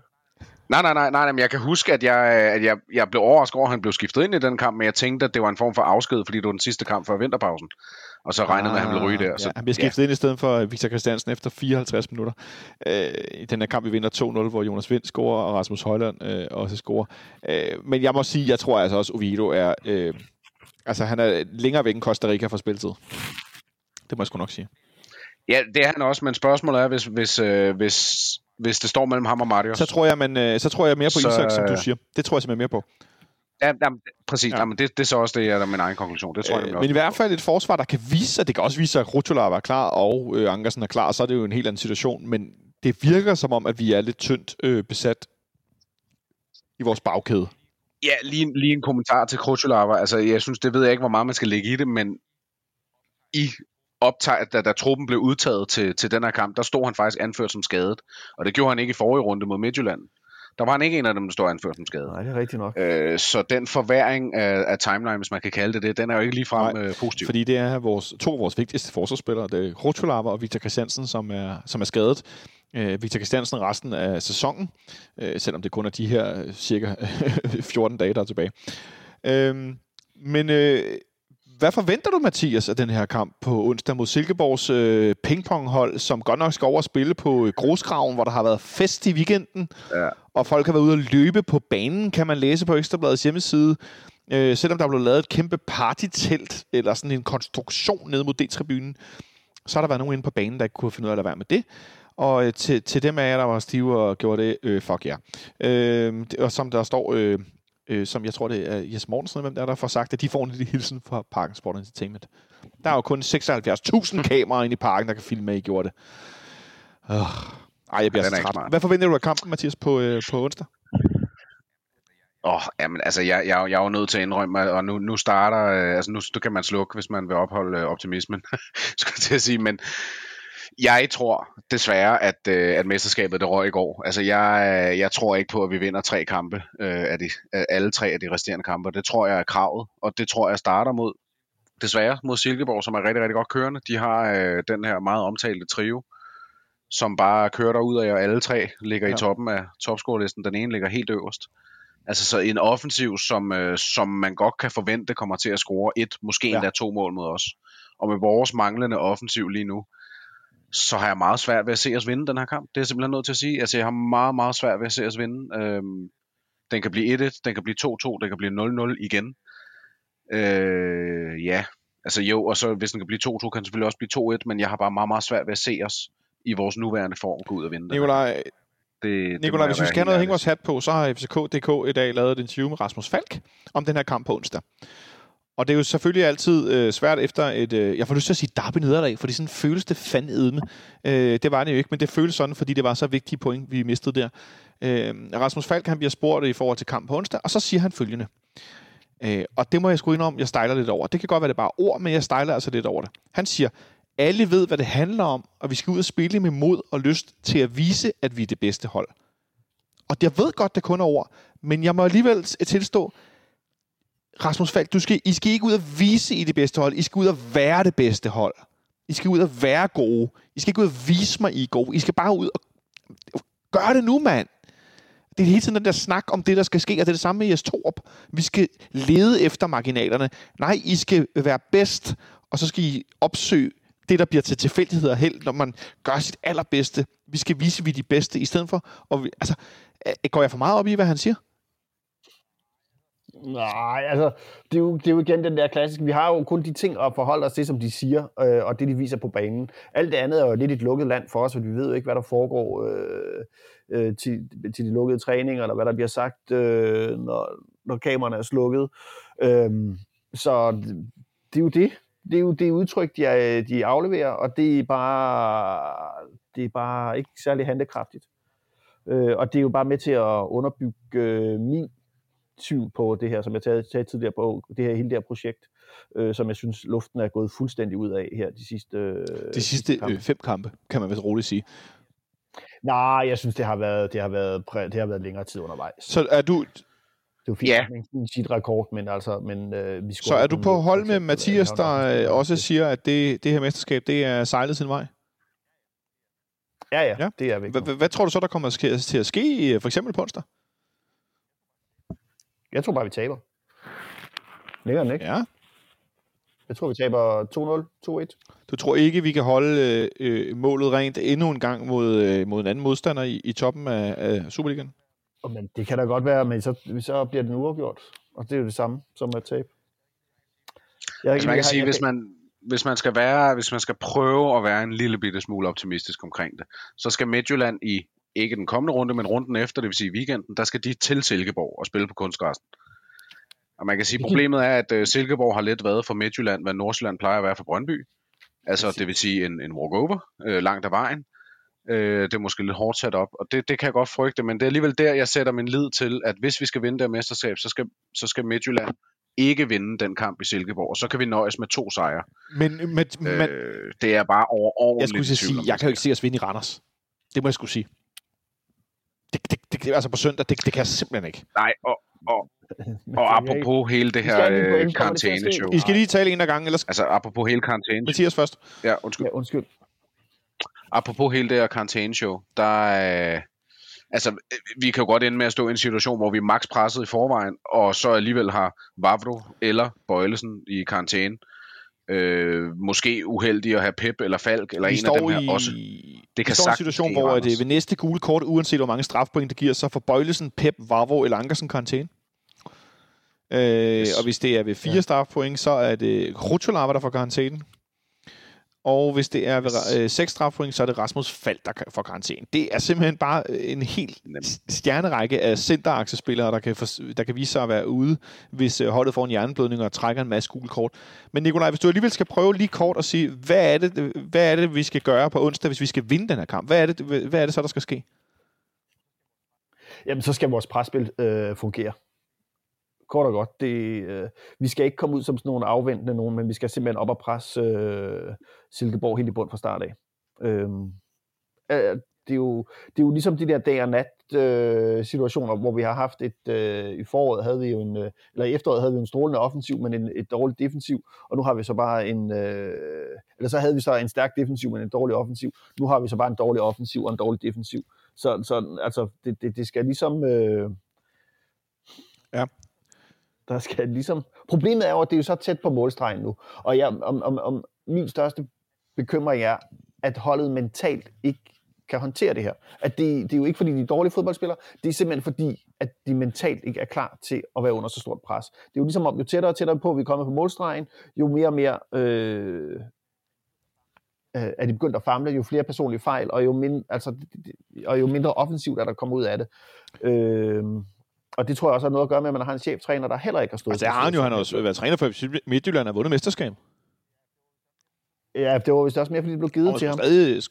Nej, nej, nej, nej, men jeg kan huske, at jeg, at jeg, jeg blev overrasket over, at han blev skiftet ind i den kamp, men jeg tænkte, at det var en form for afsked, fordi det var den sidste kamp før vinterpausen. Og så regnede med, at han ville ryge der. Ja, Så, han bliver skiftet ind i stedet for Victor Christiansen efter 54 minutter. Øh, I den her kamp, vi vinder 2-0, hvor Jonas Vind scorer, og Rasmus Højland øh, også scorer. Øh, men jeg må sige, jeg tror altså også, Oviedo er... Øh, altså, han er længere væk end Costa Rica fra spilletid. Det må jeg sgu nok sige. Ja, det er han også, men spørgsmålet er, hvis, hvis, øh, hvis, hvis det står mellem ham og Marius. Så tror jeg, man, øh, så tror jeg mere på Så, Isak, som du øh, siger. Det tror jeg simpelthen mere på. Ja, jamen, præcis. Ja. Ja. Jamen, det, det er så også det, jeg er min egen konklusion. Det tror jeg Øh, nemlig men også. i hvert fald et forsvar, der kan vise sig, det kan også vise sig, at Rutula var klar, og øh, Ankersen er klar, så er det jo en helt anden situation. Men det virker som om, at vi er lidt tyndt øh, besat i vores bagkæde. Ja, lige, lige en kommentar til Krutulava. Altså, jeg synes, det ved jeg ikke, hvor meget man skal lægge i det, men i optaget, da, da truppen blev udtaget til, til den her kamp, der stod han faktisk anført som skadet. Og det gjorde han ikke i forrige runde mod Midtjylland. Der var han ikke en af dem, der stod anført som skadet. Nej, det er rigtigt nok. Øh, så den forværing af, af timeline, hvis man kan kalde det det, den er jo ikke ligefrem øh, positiv. Fordi det er vores, to af vores vigtigste forsvarsspillere, det er Rotulava og Victor Christiansen, som er, som er skadet. Øh, Victor Christiansen resten af sæsonen, øh, selvom det kun er de her øh, cirka 14 dage, der er tilbage. Øh, men øh, hvad forventer du, Mathias, af den her kamp på onsdag mod Silkeborgs øh, pingponghold, som godt nok skal over og spille på øh, Grosgraven, hvor der har været fest i weekenden, Ja. og folk har været ude at løbe på banen, kan man læse på Ekstrabladets hjemmeside. Øh, selvom der blev lavet et kæmpe partytelt, eller sådan en konstruktion nede mod D-tribunen, så har der været nogen inde på banen, der ikke kunne finde ud af at lade være med det. Og øh, til, til dem af jer, der var stive og gjorde det, øh, fuck jer. Yeah. Øh, og som der står, øh, øh, som jeg tror det er Jes Mortensen, hvem der, er, der får sagt, at de får en lille hilsen fra Parken Sport Entertainment. Der er jo kun 76.000 kameraer inde i parken, der kan filme, at I gjorde det. Øh. Ej, jeg bliver er så træt. Hvad forventer du af kampen, Mathias, på, øh, på onsdag? Åh, oh, jamen, altså, jeg, jeg, jeg er jo nødt til at indrømme, og nu, nu starter, øh, altså nu, nu kan man slukke, hvis man vil opholde øh, optimismen, skulle jeg til at sige, men jeg tror desværre, at, øh, at mesterskabet det røg i går. Altså, jeg, jeg tror ikke på, at vi vinder tre kampe, øh, af de, af alle tre af de resterende kampe. Det tror jeg er kravet, og det tror jeg starter mod, desværre, mod Silkeborg, som er rigtig, rigtig godt kørende. De har øh, den her meget omtalte trio, som bare kører derud af, og alle tre ligger. Ja. i toppen af topscorelisten. Den ene ligger helt øverst. Altså så en offensiv, som, øh, som man godt kan forvente kommer til at score et, måske Ja. endda to mål mod os. Og med vores manglende offensiv lige nu, så har jeg meget svært ved at se os vinde den her kamp. Det er jeg simpelthen nødt til at sige. Altså jeg har meget, meget svært ved at se os vinde. Øhm, den kan blive 1-1, den kan blive 2-2, den kan blive 0-0 igen. Øh, ja, altså jo, og så hvis den kan blive 2-2, kan den selvfølgelig også blive 2-1, men jeg har bare meget, meget svært ved at se os i vores nuværende form gå ud og vinde. Nikolaj, det, Nikolaj, hvis vi skal have noget at ærlig hænge vores hat på, så har FCK.dk i dag lavet et interview med Rasmus Falk om den her kamp på onsdag. Og det er jo selvfølgelig altid øh, svært efter et, øh, jeg får lyst til at sige derby nederlag, fordi sådan føles det fandedme. Øh, det var det jo ikke, men det føles sådan, fordi det var så vigtige point, vi mistede der. Øh, Rasmus Falk, han bliver spurgt i forhold til kamp på onsdag, og så siger han følgende. Øh, og det må jeg sgu indrømme, jeg stejler lidt over. Det kan godt være, det er bare ord, men jeg stejler altså lidt over det. Han siger, alle ved, hvad det handler om, og vi skal ud og spille med mod og lyst til at vise, at vi er det bedste hold. Og jeg ved godt, det kun er ord, men jeg må alligevel tilstå, Rasmus Falk, du skal, I skal ikke ud og vise, I det bedste hold. I skal ud og være det bedste hold. I skal ud og være gode. I skal ikke ud og vise mig, I er gode. I skal bare ud og gøre det nu, mand. Det er hele tiden den der snak om det, der skal ske, og det er det samme med jeres Torp. Vi skal lede efter marginalerne. Nej, I skal være bedst, og så skal I opsøge det, der bliver til tilfældighed og held, når man gør sit allerbedste. Vi skal vise, at vi er de bedste, i stedet for... Og vi, altså, øh, går jeg for meget op i, hvad han siger? Nej, altså, det er, jo, det er jo igen den der klassiske. Vi har jo kun de ting at forholde os til, som de siger, øh, og det, de viser på banen. Alt det andet er jo lidt et lukket land for os, for vi ved jo ikke, hvad der foregår øh, øh, til, til de lukkede træninger, eller hvad der bliver sagt, øh, når, når kameraerne er slukket. Øh, så det, det er jo det. Det er jo det udtryk, de, er, de afleverer, og det er bare, det er bare ikke særlig handekraftigt. Øh, og det er jo bare med til at underbygge øh, min syn på det her, som jeg sagde, tidligere på, det her hele det her projekt, øh, som jeg synes, luften er gået fuldstændig ud af her de sidste... Øh, De sidste kampe. øh, fem kampe, kan man vist roligt sige. Nej, jeg synes, det har været, det har været, præ- det har været længere tid undervejs. Så er du, Det er jo fint, yeah. en sit rekord, men altså, men øh, vi så er du på hold med eksempel, Mathias, øh, der øh, også siger, at det, det her mesterskab, det er sejlet sin vej? Ja, ja, Ja. det er vi. Hvad, tror du så, der kommer til at ske, øh, for eksempel på onsdag? Jeg tror bare, vi taber. Længere end ikke. Ja. Jeg tror, vi taber 2-0, 2-1. Du tror ikke, vi kan holde øh, øh, målet rent endnu en gang mod, øh, mod en anden modstander i, i toppen af, af Superligaen? Og, Men det kan da godt være, men så, så bliver den uafgjort. Og det er jo det samme som at tabe. Jeg, Altså man kan sige, hvis man, hvis man skal være, hvis man skal prøve at være en lille bitte smule optimistisk omkring det, så skal Midtjylland i ikke den kommende runde, men runden efter, det vil sige weekenden, der skal de til Silkeborg og spille på kunstgræssen. Og man kan sige, problemet er, at uh, Silkeborg har lidt været for Midtjylland, hvad Nordsjælland plejer at være for Brøndby. Altså, det vil sige en, en walkover øh, langt af vejen. Øh, det er måske lidt hårdt sat op, og det, det kan jeg godt frygte, men det er alligevel der, jeg sætter min lid til, at hvis vi skal vinde det mesterskab, så skal, så skal Midtjylland ikke vinde den kamp i Silkeborg, og så kan vi nøjes med to sejre. Men, men, men Øh, det er bare overordentligt jeg skulle sige, jeg kan jo ikke se os vinde i Randers. Det må jeg skulle sige. Det, det, det, altså på søndag, det, det kan jeg simpelthen ikke. Nej, og, og, og apropos hele det her øh, karantæneshow. I skal lige tale en af gangen, ellers Altså apropos hele karantæne Mathias først. Ja, undskyld. Ja, undskyld. Apropos hele det her karantæneshow, der er... Altså, øh, vi kan jo godt ende med at stå i en situation, hvor vi er max presset i forvejen, og så alligevel har Vavro eller Bøjlesen i karantæne. Øh, måske uheldig at have Pep eller Falk eller Vi en af dem her i, også. det kan står en situation, ske, hvor Randers. øh, ved næste gule kort, uanset hvor mange strafpoint det giver, så får Bøjlesen, Pep, Vavro eller Ankersen karantæne. Øh, Yes. Og hvis det er ved fire Ja. strafpoint, så er det Krutulava, der får karantæne. Og hvis det er ved øh, seks strafpoint, så er det Rasmus Fald, der får karantæne. Det er simpelthen bare øh, en helt stjernerække af centeraksespillere, der kan, for, der kan vise sig at være ude, hvis øh, holdet får en hjerneblødning og trækker en masse gule kort. Men Nikolaj, hvis du alligevel skal prøve lige kort at sige, hvad er, det, hvad er det, vi skal gøre på onsdag, hvis vi skal vinde den her kamp? Hvad er det, hvad er det så, der skal ske? Jamen, så skal vores presspil øh, fungere. Kort og godt. Det, øh, vi skal ikke komme ud som sådan nogle afventende nogen, men vi skal simpelthen op og presse øh, Silkeborg helt i bund fra start af. Øh, øh, det, er jo, det er jo ligesom de der dag og nat øh, situationer, hvor vi har haft et, øh, i foråret havde vi jo en, øh, eller i efteråret havde vi en strålende offensiv, men en, et dårligt defensiv, og nu har vi så bare en, øh, eller så havde vi så en stærk defensiv, men en dårlig offensiv. Nu har vi så bare en dårlig offensiv og en dårlig defensiv. Så, så altså, det, det, det skal ligesom... Øh, Ja. Der skal ligesom... Problemet er jo, at det er jo så tæt på målstregen nu. Og jeg, om, om, om min største bekymring er, at holdet mentalt ikke kan håndtere det her. At det, det er jo ikke, fordi de er dårlige fodboldspillere. Det er simpelthen fordi, at de mentalt ikke er klar til at være under så stort pres. Det er jo ligesom om, jo tættere og tættere på, vi kommer på målstregen, jo mere og mere øh, øh, er de begyndt at famle, jo flere personlige fejl, og jo, mindre, altså, og jo mindre offensivt er der kommet ud af det. Øh, og det tror jeg også har noget at gøre med, at man har en cheftræner, der heller ikke har stået Altså, det har han jo, han har også været træner for Midtjylland og vundet mesterskab. Ja, det var vist også mere, fordi det blev givet Og til ham. stadig,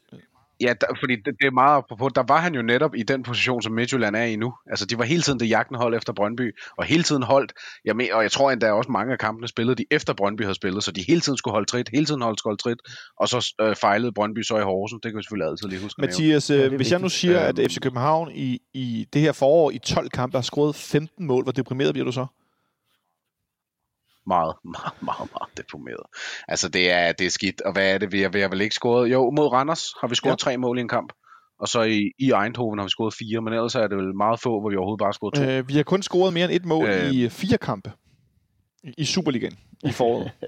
Ja, der, fordi det, det er meget apropos. Der var han jo netop i den position, som Midtjylland er i nu. Altså, de var hele tiden det jagten hold efter Brøndby, og hele tiden holdt, jeg men, og jeg tror endda også mange af kampene spillede de efter Brøndby havde spillet, så de hele tiden skulle holde trit, hele tiden holde skål trit, og så øh, fejlede Brøndby så i Horsen. Det kan vi selvfølgelig altid lige huske. Mathias, Ja, øh, er hvis jeg nu siger, at Øhm. FC København i, i det her forår i 12 kampe har scoret 15 mål, hvor deprimeret bliver du så? Meget, meget, meget, meget deprimeret. Altså, det er, det er skidt. Og hvad er det, vi har, vi har vel ikke scoret? Jo, mod Randers har vi scoret Ja. ja. tre mål i en kamp. Og så i, i Eindhoven har vi scoret fire, men ellers er det vel meget få, hvor vi overhovedet bare har scoret to. Øh, vi har kun scoret mere end et mål øh, i fire kampe i- Superligaen i foråret.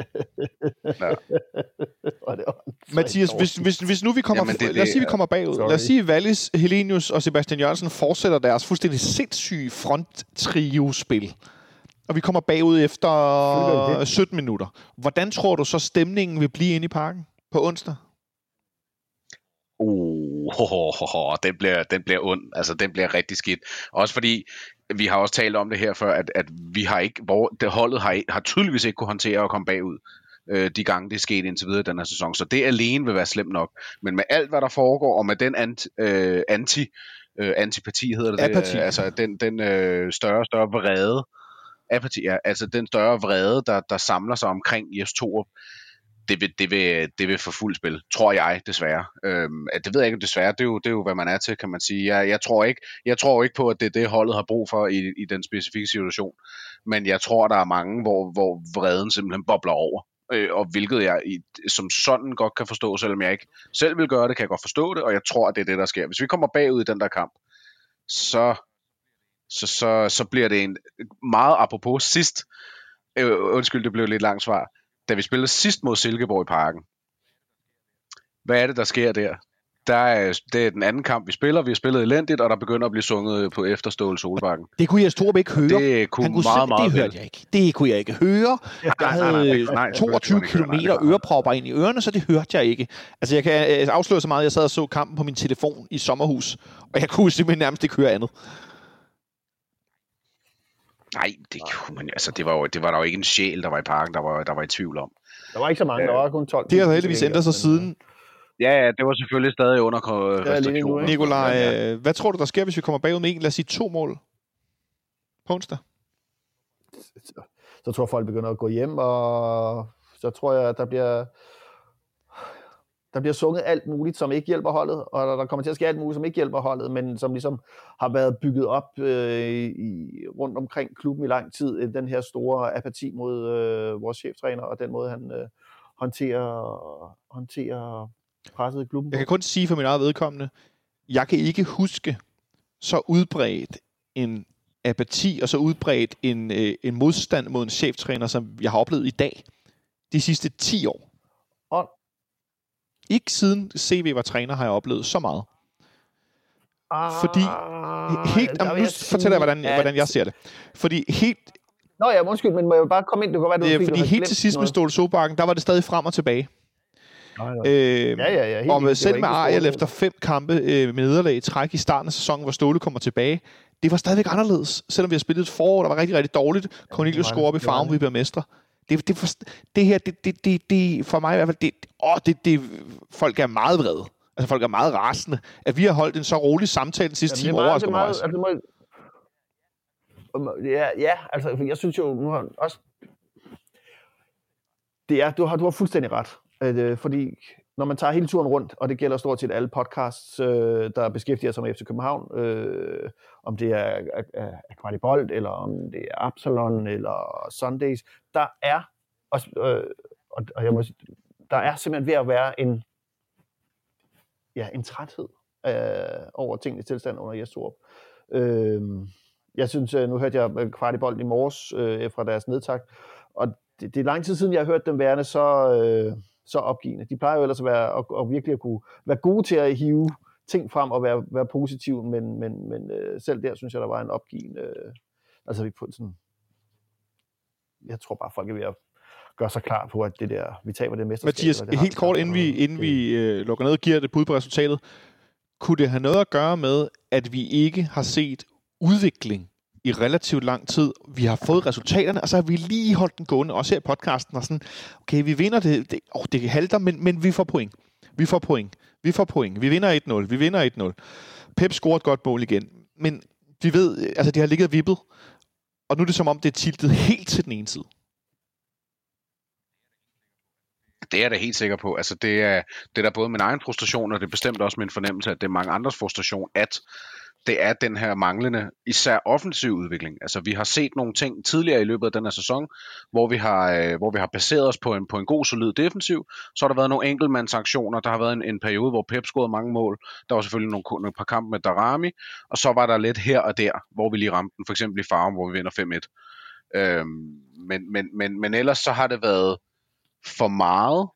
Det var Mathias, hvis, hvis, hvis nu vi kommer, Jamen, det er lad os det, sige, vi ja. kommer bagud. Sorry. Lad os sige, at Wallis, Helenius og Sebastian Jørgensen fortsætter deres fuldstændig sindssyge front-trio-spil. Og vi kommer bagud efter Selvfølgelig er det. 17 minutter. Hvordan tror du så, stemningen vil blive inde i parken på onsdag? Uh, ho, ho, ho, den, bliver, den bliver ond. Altså, den bliver rigtig skidt. Også fordi, vi har også talt om det her før, at, at vi har ikke, hvor det holdet har, har tydeligvis ikke kunne håndtere at komme bagud øh, de gange, det er sket indtil videre i den her sæson. Så det alene vil være slemt nok. Men med alt, hvad der foregår, og med den anti, øh, anti øh, antipati, hedder det Apati. Altså den, den øh, større større vrede, apati, ja, altså den større vrede, der, der samler sig omkring Jes Torup, det vil, det, vil, det vil få fuld spil, tror jeg desværre. Øhm, at det ved jeg ikke desværre, det er, jo, det er jo, hvad man er til, kan man sige. Jeg, jeg, tror ikke, jeg tror ikke på, at det er det, holdet har brug for i, i den specifikke situation. Men jeg tror, der er mange, hvor, hvor vreden simpelthen bobler over. Øh, og hvilket jeg i, som sådan godt kan forstå, selvom jeg ikke selv vil gøre det, kan jeg godt forstå det, og jeg tror, at det er det, der sker. Hvis vi kommer bagud i den der kamp, så, så, så, så bliver det en meget apropos sidst, øh, undskyld, det blev lidt langt svar, da vi spillede sidst mod Silkeborg i parken. Hvad er det, der sker der? Der er, det er den anden kamp, vi spiller. Vi har spillet elendigt, og der begynder at blive sunget på efterstål Solbakken. Det kunne Jes Torup ikke høre. Det kunne, Han kunne meget, selv- meget det hørte jeg ikke. Det kunne jeg ikke høre. Jeg nej, nej, havde nej, nej, 22 selvfølgelig kunne man ikke høre, km nej. ørepropper ind i ørerne, så det hørte jeg ikke. Altså, jeg kan øh, afsløre så meget, at jeg sad og så kampen på min telefon i sommerhus, og jeg kunne simpelthen nærmest ikke høre andet. Nej, det kunne man altså, det var, jo, det var der jo ikke en sjæl, der var i parken, der var, der var i tvivl om. Der var ikke så mange, der var kun 12. Det har heldigvis ændret sig siden. Ja, ja, det var selvfølgelig stadig under restriktioner. Nikolaj, Ja, øh, hvad tror du, der sker, hvis vi kommer bagud med en, lad os sige to mål på onsdag? Så tror jeg, folk begynder at gå hjem, og så tror jeg, at der bliver, der bliver sunget alt muligt, som ikke hjælper holdet, og der- kommer til at ske alt muligt, som ikke hjælper holdet, men som ligesom har været bygget op øh, i, rundt omkring klubben i lang tid. øh, Den her store apati mod øh, vores cheftræner, og den måde, han øh, håndterer, håndterer presset i klubben. Jeg kan kun sige for min eget vedkommende, jeg kan ikke huske så udbredt en apati og så udbredt en, øh, en modstand mod en cheftræner, som jeg har oplevet i dag, de sidste 10 år. Og- Ikke siden CV var træner, har jeg oplevet så meget. Fordi Ah, Helt, der jamen, nu fortæller jeg, hvordan, sige, hvordan jeg ser det. Fordi helt, Nå ja, undskyld, men må jeg bare komme ind? Det kan godt være, du øh, fordi det helt til sidst med noget. Ståle Sobakken, der var det stadig frem og tilbage. Nej, nej. Øh, Ja, ja, ja. helt og med, Det selv med det Ariel efter fem kampe øh, med nederlag i træk i starten af sæsonen, hvor Ståle kommer tilbage, det var stadigvæk anderledes. Selvom vi har spillet et forår, der var rigtig, rigtig dårligt. Cornelius det var scorer op i det. Det farven, det. vi bliver mestre. Det, det, for, det her, det, det, det, det, for mig i hvert fald, det, åh, det, det, folk er meget vrede. Altså folk er meget rasende. At vi har holdt en så rolig samtale den sidste time er meget, overrasker er mig meget, altså, det må, ja, ja, altså, jeg synes jo, nu har også, det er, du har, du har fuldstændig ret, at, øh, fordi når man tager hele turen rundt, og det gælder stort set alle podcasts, øh, der beskæftiger sig med FC København, øh, om det er Aquaribolt, eller om det er Absalon, eller Sundays, der er, og, øh, og, og jeg må, sige, der er simpelthen ved at være en, ja, en træthed øh, over tingens tilstand under Jes Torup. Øh, jeg synes, øh, nu hørte jeg øh, Kvartibold i morges øh, fra deres nedtak, og det, det er lang tid siden, jeg har hørt dem værende så, øh, så opgivende. De plejer jo ellers at, være, at, at virkelig at kunne være gode til at hive ting frem og være, være positive, men, men, men øh, selv der synes jeg, der var en opgivende... Øh, altså, vi på sådan... Jeg tror bare, folk er ved at gøre sig klar på, at det der, vi taber det mesterskab. Mathias, og det helt kort, inden og vi, inden det- vi øh, lukker ned og giver det bud på resultatet. Kunne det have noget at gøre med, at vi ikke har set udvikling i relativt lang tid? Vi har fået resultaterne, og så har vi lige holdt den gående, også her i podcasten, og sådan, okay, vi vinder det, det, oh, det halter, men, men vi får point. Vi får point. Vi får point. Vi vinder 1-0. Vi vinder 1-0. Pep scorer et godt mål igen. Men vi ved, øh, altså det har ligget vippet, og nu er det som om, det er tiltet helt til den ene side. Det er jeg da helt sikker på. Altså, det er, det er da både min egen frustration, og det er bestemt også min fornemmelse, at det er mange andres frustration, at det er den her manglende, især offensiv udvikling. Altså, vi har set nogle ting tidligere i løbet af den her sæson, hvor vi har, øh, hvor vi har baseret os på en, på en god, solid defensiv. Så har der været nogle enkeltmandsaktioner. Der har været en, en periode, hvor Pep scorede mange mål. Der var selvfølgelig nogle, nogle par kampe med Darami. Og så var der lidt her og der, hvor vi lige ramte den. For eksempel i Farum, hvor vi vinder 5-1. Øhm, men, men, men, men ellers så har det været for meget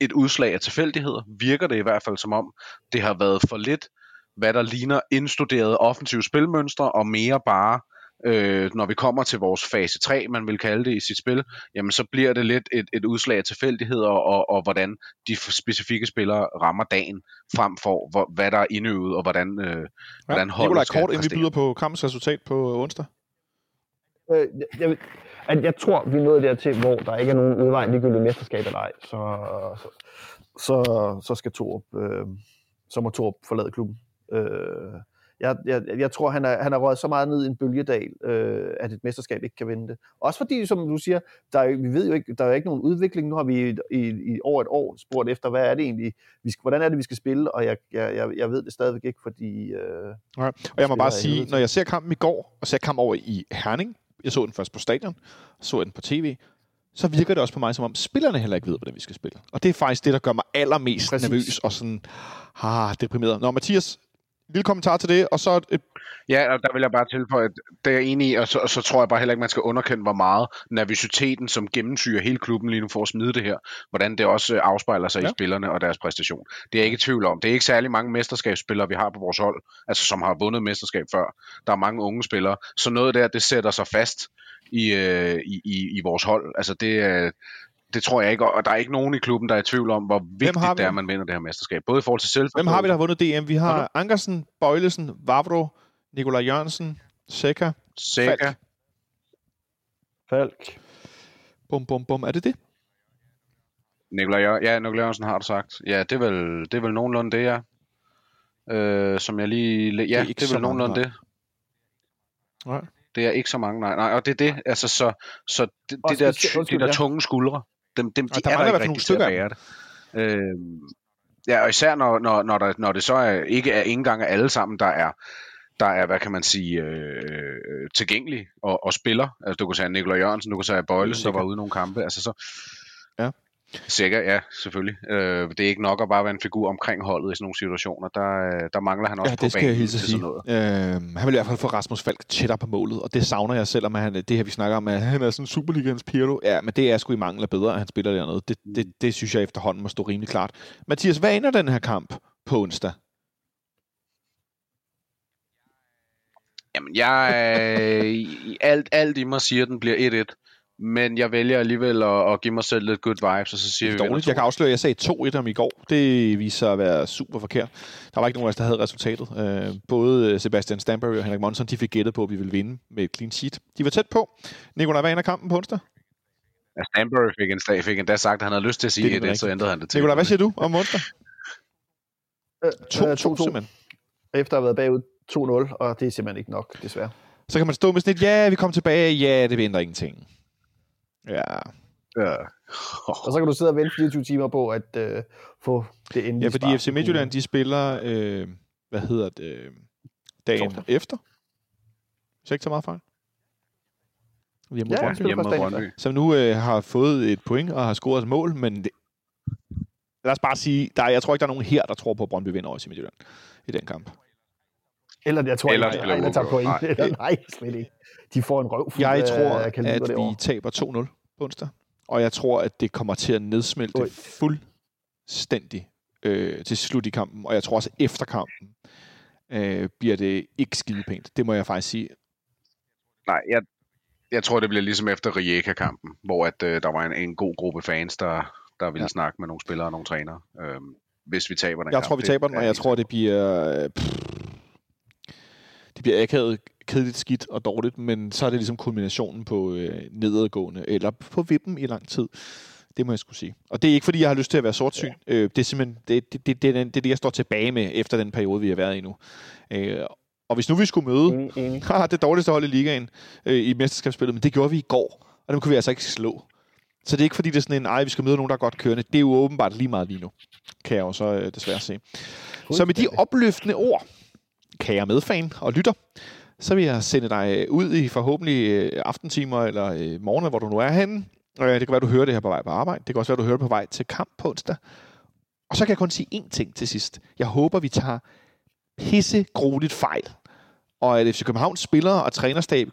et udslag af tilfældigheder, virker det i hvert fald som om, det har været for lidt, hvad der ligner indstuderede offensive spilmønstre, og mere bare, øh, når vi kommer til vores fase 3, man vil kalde det i sit spil, jamen så bliver det lidt et, et udslag af tilfældigheder, og, og hvordan de specifikke spillere rammer dagen, frem for hvor, hvad der er indøvet, og hvordan, øh, hvordan holdet Nikolaj, skal kort, inden vi byder på kampens resultat på onsdag. Øh, jeg, jeg, at jeg tror, vi er nået dertil, hvor der ikke er nogen udvej, ligegyldigt mesterskab eller ej, så, så, så, så skal Torup, øh, så må Torup forlade klubben. Øh, jeg, jeg, jeg tror, han er, han er røget så meget ned i en bølgedal, øh, at et mesterskab ikke kan vinde det. Også fordi, som du siger, der er, vi ved jo ikke, der er ikke nogen udvikling. Nu har vi i, i, i over et år spurgt efter, hvad er det egentlig, vi skal, hvordan er det, vi skal spille, og jeg, jeg, jeg, jeg ved det stadigvæk ikke, fordi... Øh, Okay. Og jeg må bare sige, når jeg ser kampen i går, og ser kampen over i Herning, jeg så den først på stadion, så den på tv, så virker det også på mig, som om spillerne heller ikke ved, hvordan vi skal spille. Og det er faktisk det, der gør mig allermest Præcis. nervøs og sådan, ah, deprimeret. Nå, Mathias, lille kommentar til det, og så et, Ja, og der vil jeg bare tilføje, at det er jeg enig i, og så, og så tror jeg bare heller ikke, man skal underkende, hvor meget nervøsiteten, som gennemsyrer hele klubben lige nu for at smide det her, hvordan det også øh, afspejler sig ja. I spillerne og deres præstation. Det er jeg ikke i tvivl om. Det er ikke særlig mange mesterskabsspillere, vi har på vores hold, altså som har vundet mesterskab før. Der er mange unge spillere, så noget der, det sætter sig fast i, øh, i, i, i vores hold. Altså det, det tror jeg ikke, og der er ikke nogen i klubben, der er i tvivl om, hvor vigtigt har vi det er, at man vinder det her mesterskab. Både i forhold til selv. hvem har vi, der har vundet DM? Vi har Ankersen, Bøjlesen, Vavro, Nikolaj Jørgensen, Seca, Sækker. Falk. Falk. Bum, bum, bum. Er det det? Nikolaj, ja, Nikolaj Jørgensen har du sagt. Ja, det er vel, det er vel nogenlunde det, ja. Øh, som jeg lige... Ja, det er, ikke det er vel nogenlunde mange, det. Nej. Det er ikke så mange, nej. nej og det er det, altså så, så det, Og det der, undskyld, de der ja. tunge skuldre, dem, dem, de der er der ikke rigtig nogle at bære det. Øh, ja, og især når, når, når, der, når det så er, ikke er ikke engang alle sammen, der er, der er, hvad kan man sige, øh, tilgængelige og, og spiller. Altså, du kan sige Nikolaj Jørgensen, du kan sige Bøjlesen, der var ude i nogle kampe. Altså, så, Ja. Sikkert, ja, selvfølgelig. Øh, det er ikke nok at bare være en figur omkring holdet i sådan nogle situationer. Der, øh, der mangler han også Ja, på det skal banen jeg til sådan noget. Øh, han vil i hvert fald få Rasmus Falk tættere på målet, og det savner jeg, selvom han, det her, vi snakker om, at han er sådan Superligans Pirlo. Ja, men det er sgu i mangel af bedre, at han spiller dernede. Det, det, det synes jeg efterhånden må stå rimelig klart. Mathias, hvad ender den her kamp på onsdag? Jamen, jeg alt, alt i mig siger, at den bliver 1-1. Men jeg vælger alligevel at, at give mig selv lidt good vibes, og så siger Det vi er dårligt. Jeg kan afsløre, at jeg sagde 2-1 om i går. Det viser sig at være super forkert. Der var ikke nogen af os, der havde resultatet. Øh, både Sebastian Stanbury og Henrik Monson, de fik gættet på, at vi ville vinde med et clean sheet. De var tæt på. Nikolaj, hvad ender kampen på onsdag? Ja, Stanbury fik, en, slag- fik endda sagt, at han havde lyst til at Det sige 1-1, nemlig så ændrede han det til. Nikolaj, hvad siger du om onsdag? Øh, 2-2 øh, 2-2. simpelthen. Efter at have været bagud 2-0, og det er simpelthen ikke nok, desværre. Så kan man stå med sådan et, ja, vi kommer tilbage, ja, det ændrer ingenting. Ja, Ja. Og så kan du sidde og vente 24 timer på at øh, få det endelige ja fordi. FC Midtjylland, de spiller, øh, hvad hedder det, øh, dagen Torsdag. efter. Hvis jeg ikke tager meget fejl. Hjemme mod Ja, Brøndby. Hjemme Brøndby. som nu øh, har fået et point og har scoret et mål, men det, lad os bare sige, der, er- jeg tror ikke, der er nogen her, der tror på, at Brøndby vinder over FC Midtjylland i den kamp. Eller jeg tror Eller ikke, der tager point. Nej. Eller, nej, slet ikke. De får en røv Jeg af tror, kaliber at vi derovre. taber 2-0 på onsdag, og jeg tror, at det kommer til at nedsmelte Oj. fuldstændig øh, til slut i kampen, og jeg tror også, at efter kampen øh, bliver det ikke skide pænt. Det må jeg faktisk sige. Nej, jeg, jeg tror, det bliver ligesom efter Rijeka-kampen, hvor at, øh, der var en, en god gruppe fans, der, der ville Ja. snakke med nogle spillere og nogle trænere, øh, hvis vi taber den Jeg kamp. tror, vi taber den, og jeg tror, det bliver... øh, Pff, det bliver akavet, kedeligt, skidt og dårligt, men så er det ligesom kulminationen på øh, nedadgående, eller på vippen i lang tid. Det må jeg skulle sige. Og det er ikke, fordi jeg har lyst til at være sortsyn. Ja. Øh, det er simpelthen det, det, det, det, er det, det, jeg står tilbage med efter den periode, vi har været i nu. Øh, og hvis nu vi skulle møde enig. haha, det dårligste hold i ligaen øh, i mesterskabsspillet, men det gjorde vi i går, og dem kunne vi altså ikke slå. Så det er ikke fordi, det er sådan en, ej, vi skal møde nogen, der er godt kørende. Det er jo åbenbart lige meget lige nu, kan jeg jo så øh, desværre se. Så med de opløftende ord, kære medfan og lytter, så vil jeg sende dig ud i forhåbentlig øh, aftentimer eller morgen, morgener, hvor du nu er henne. Øh, det kan være, du hører det her på vej på arbejde. Det kan også være, du hører det på vej til kamp på onsdag. Og så kan jeg kun sige én ting til sidst. Jeg håber, vi tager pisse fejl. Og at FC Københavns spillere og trænerstab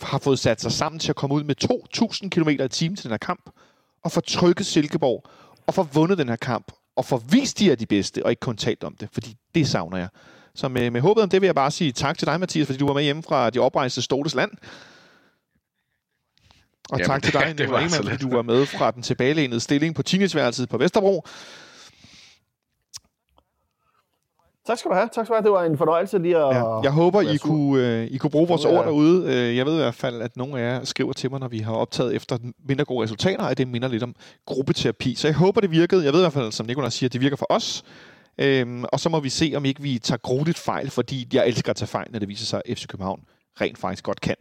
har fået sat sig sammen til at komme ud med 2.000 km i timen til den her kamp, og få trykket Silkeborg, og få vundet den her kamp, og få vist, de er de bedste, og ikke kun talt om det, fordi det savner jeg. Så med, med håbet om det vil jeg bare sige tak til dig, Mathias, fordi du var med hjemme fra de oprejste Stoles land. Og Jamen, tak til det- dig, det Nicolai var Ingemann, fordi du var med fra den tilbagelænede stilling på teenageværelset på Vesterbro. Tak skal du have. Tak skal du have. Det var en fornøjelse lige at... Ja, jeg håber, I kunne, øh, I kunne bruge vores ord jeg- derude. Øh, Jeg ved i hvert fald, at nogle af jer skriver til mig, når vi har optaget efter mindre gode resultater, at det minder lidt om gruppeterapi. Så jeg håber, det virkede. Jeg ved i hvert fald, som Nicolai siger, at det virker for os. Øhm, og så må vi se, om ikke vi tager grueligt fejl, fordi jeg elsker at tage fejl, når det viser sig, at FC København rent faktisk godt kan.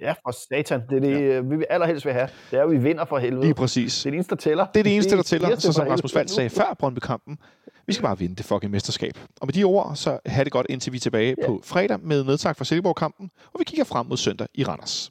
Ja, for satan. Det er det, ja. vi vil allerhelst vil have. Det er, at vi vinder for helvede. Lige præcis. Det er det eneste, der tæller. Det er det eneste, der tæller, så som Rasmus. Vald sagde før Brøndby-kampen. Vi skal bare vinde det fucking mesterskab. Og med de ord, så have det godt, indtil vi er tilbage Ja. på fredag med nedtak for Silkeborg-kampen, og vi kigger frem mod søndag i Randers.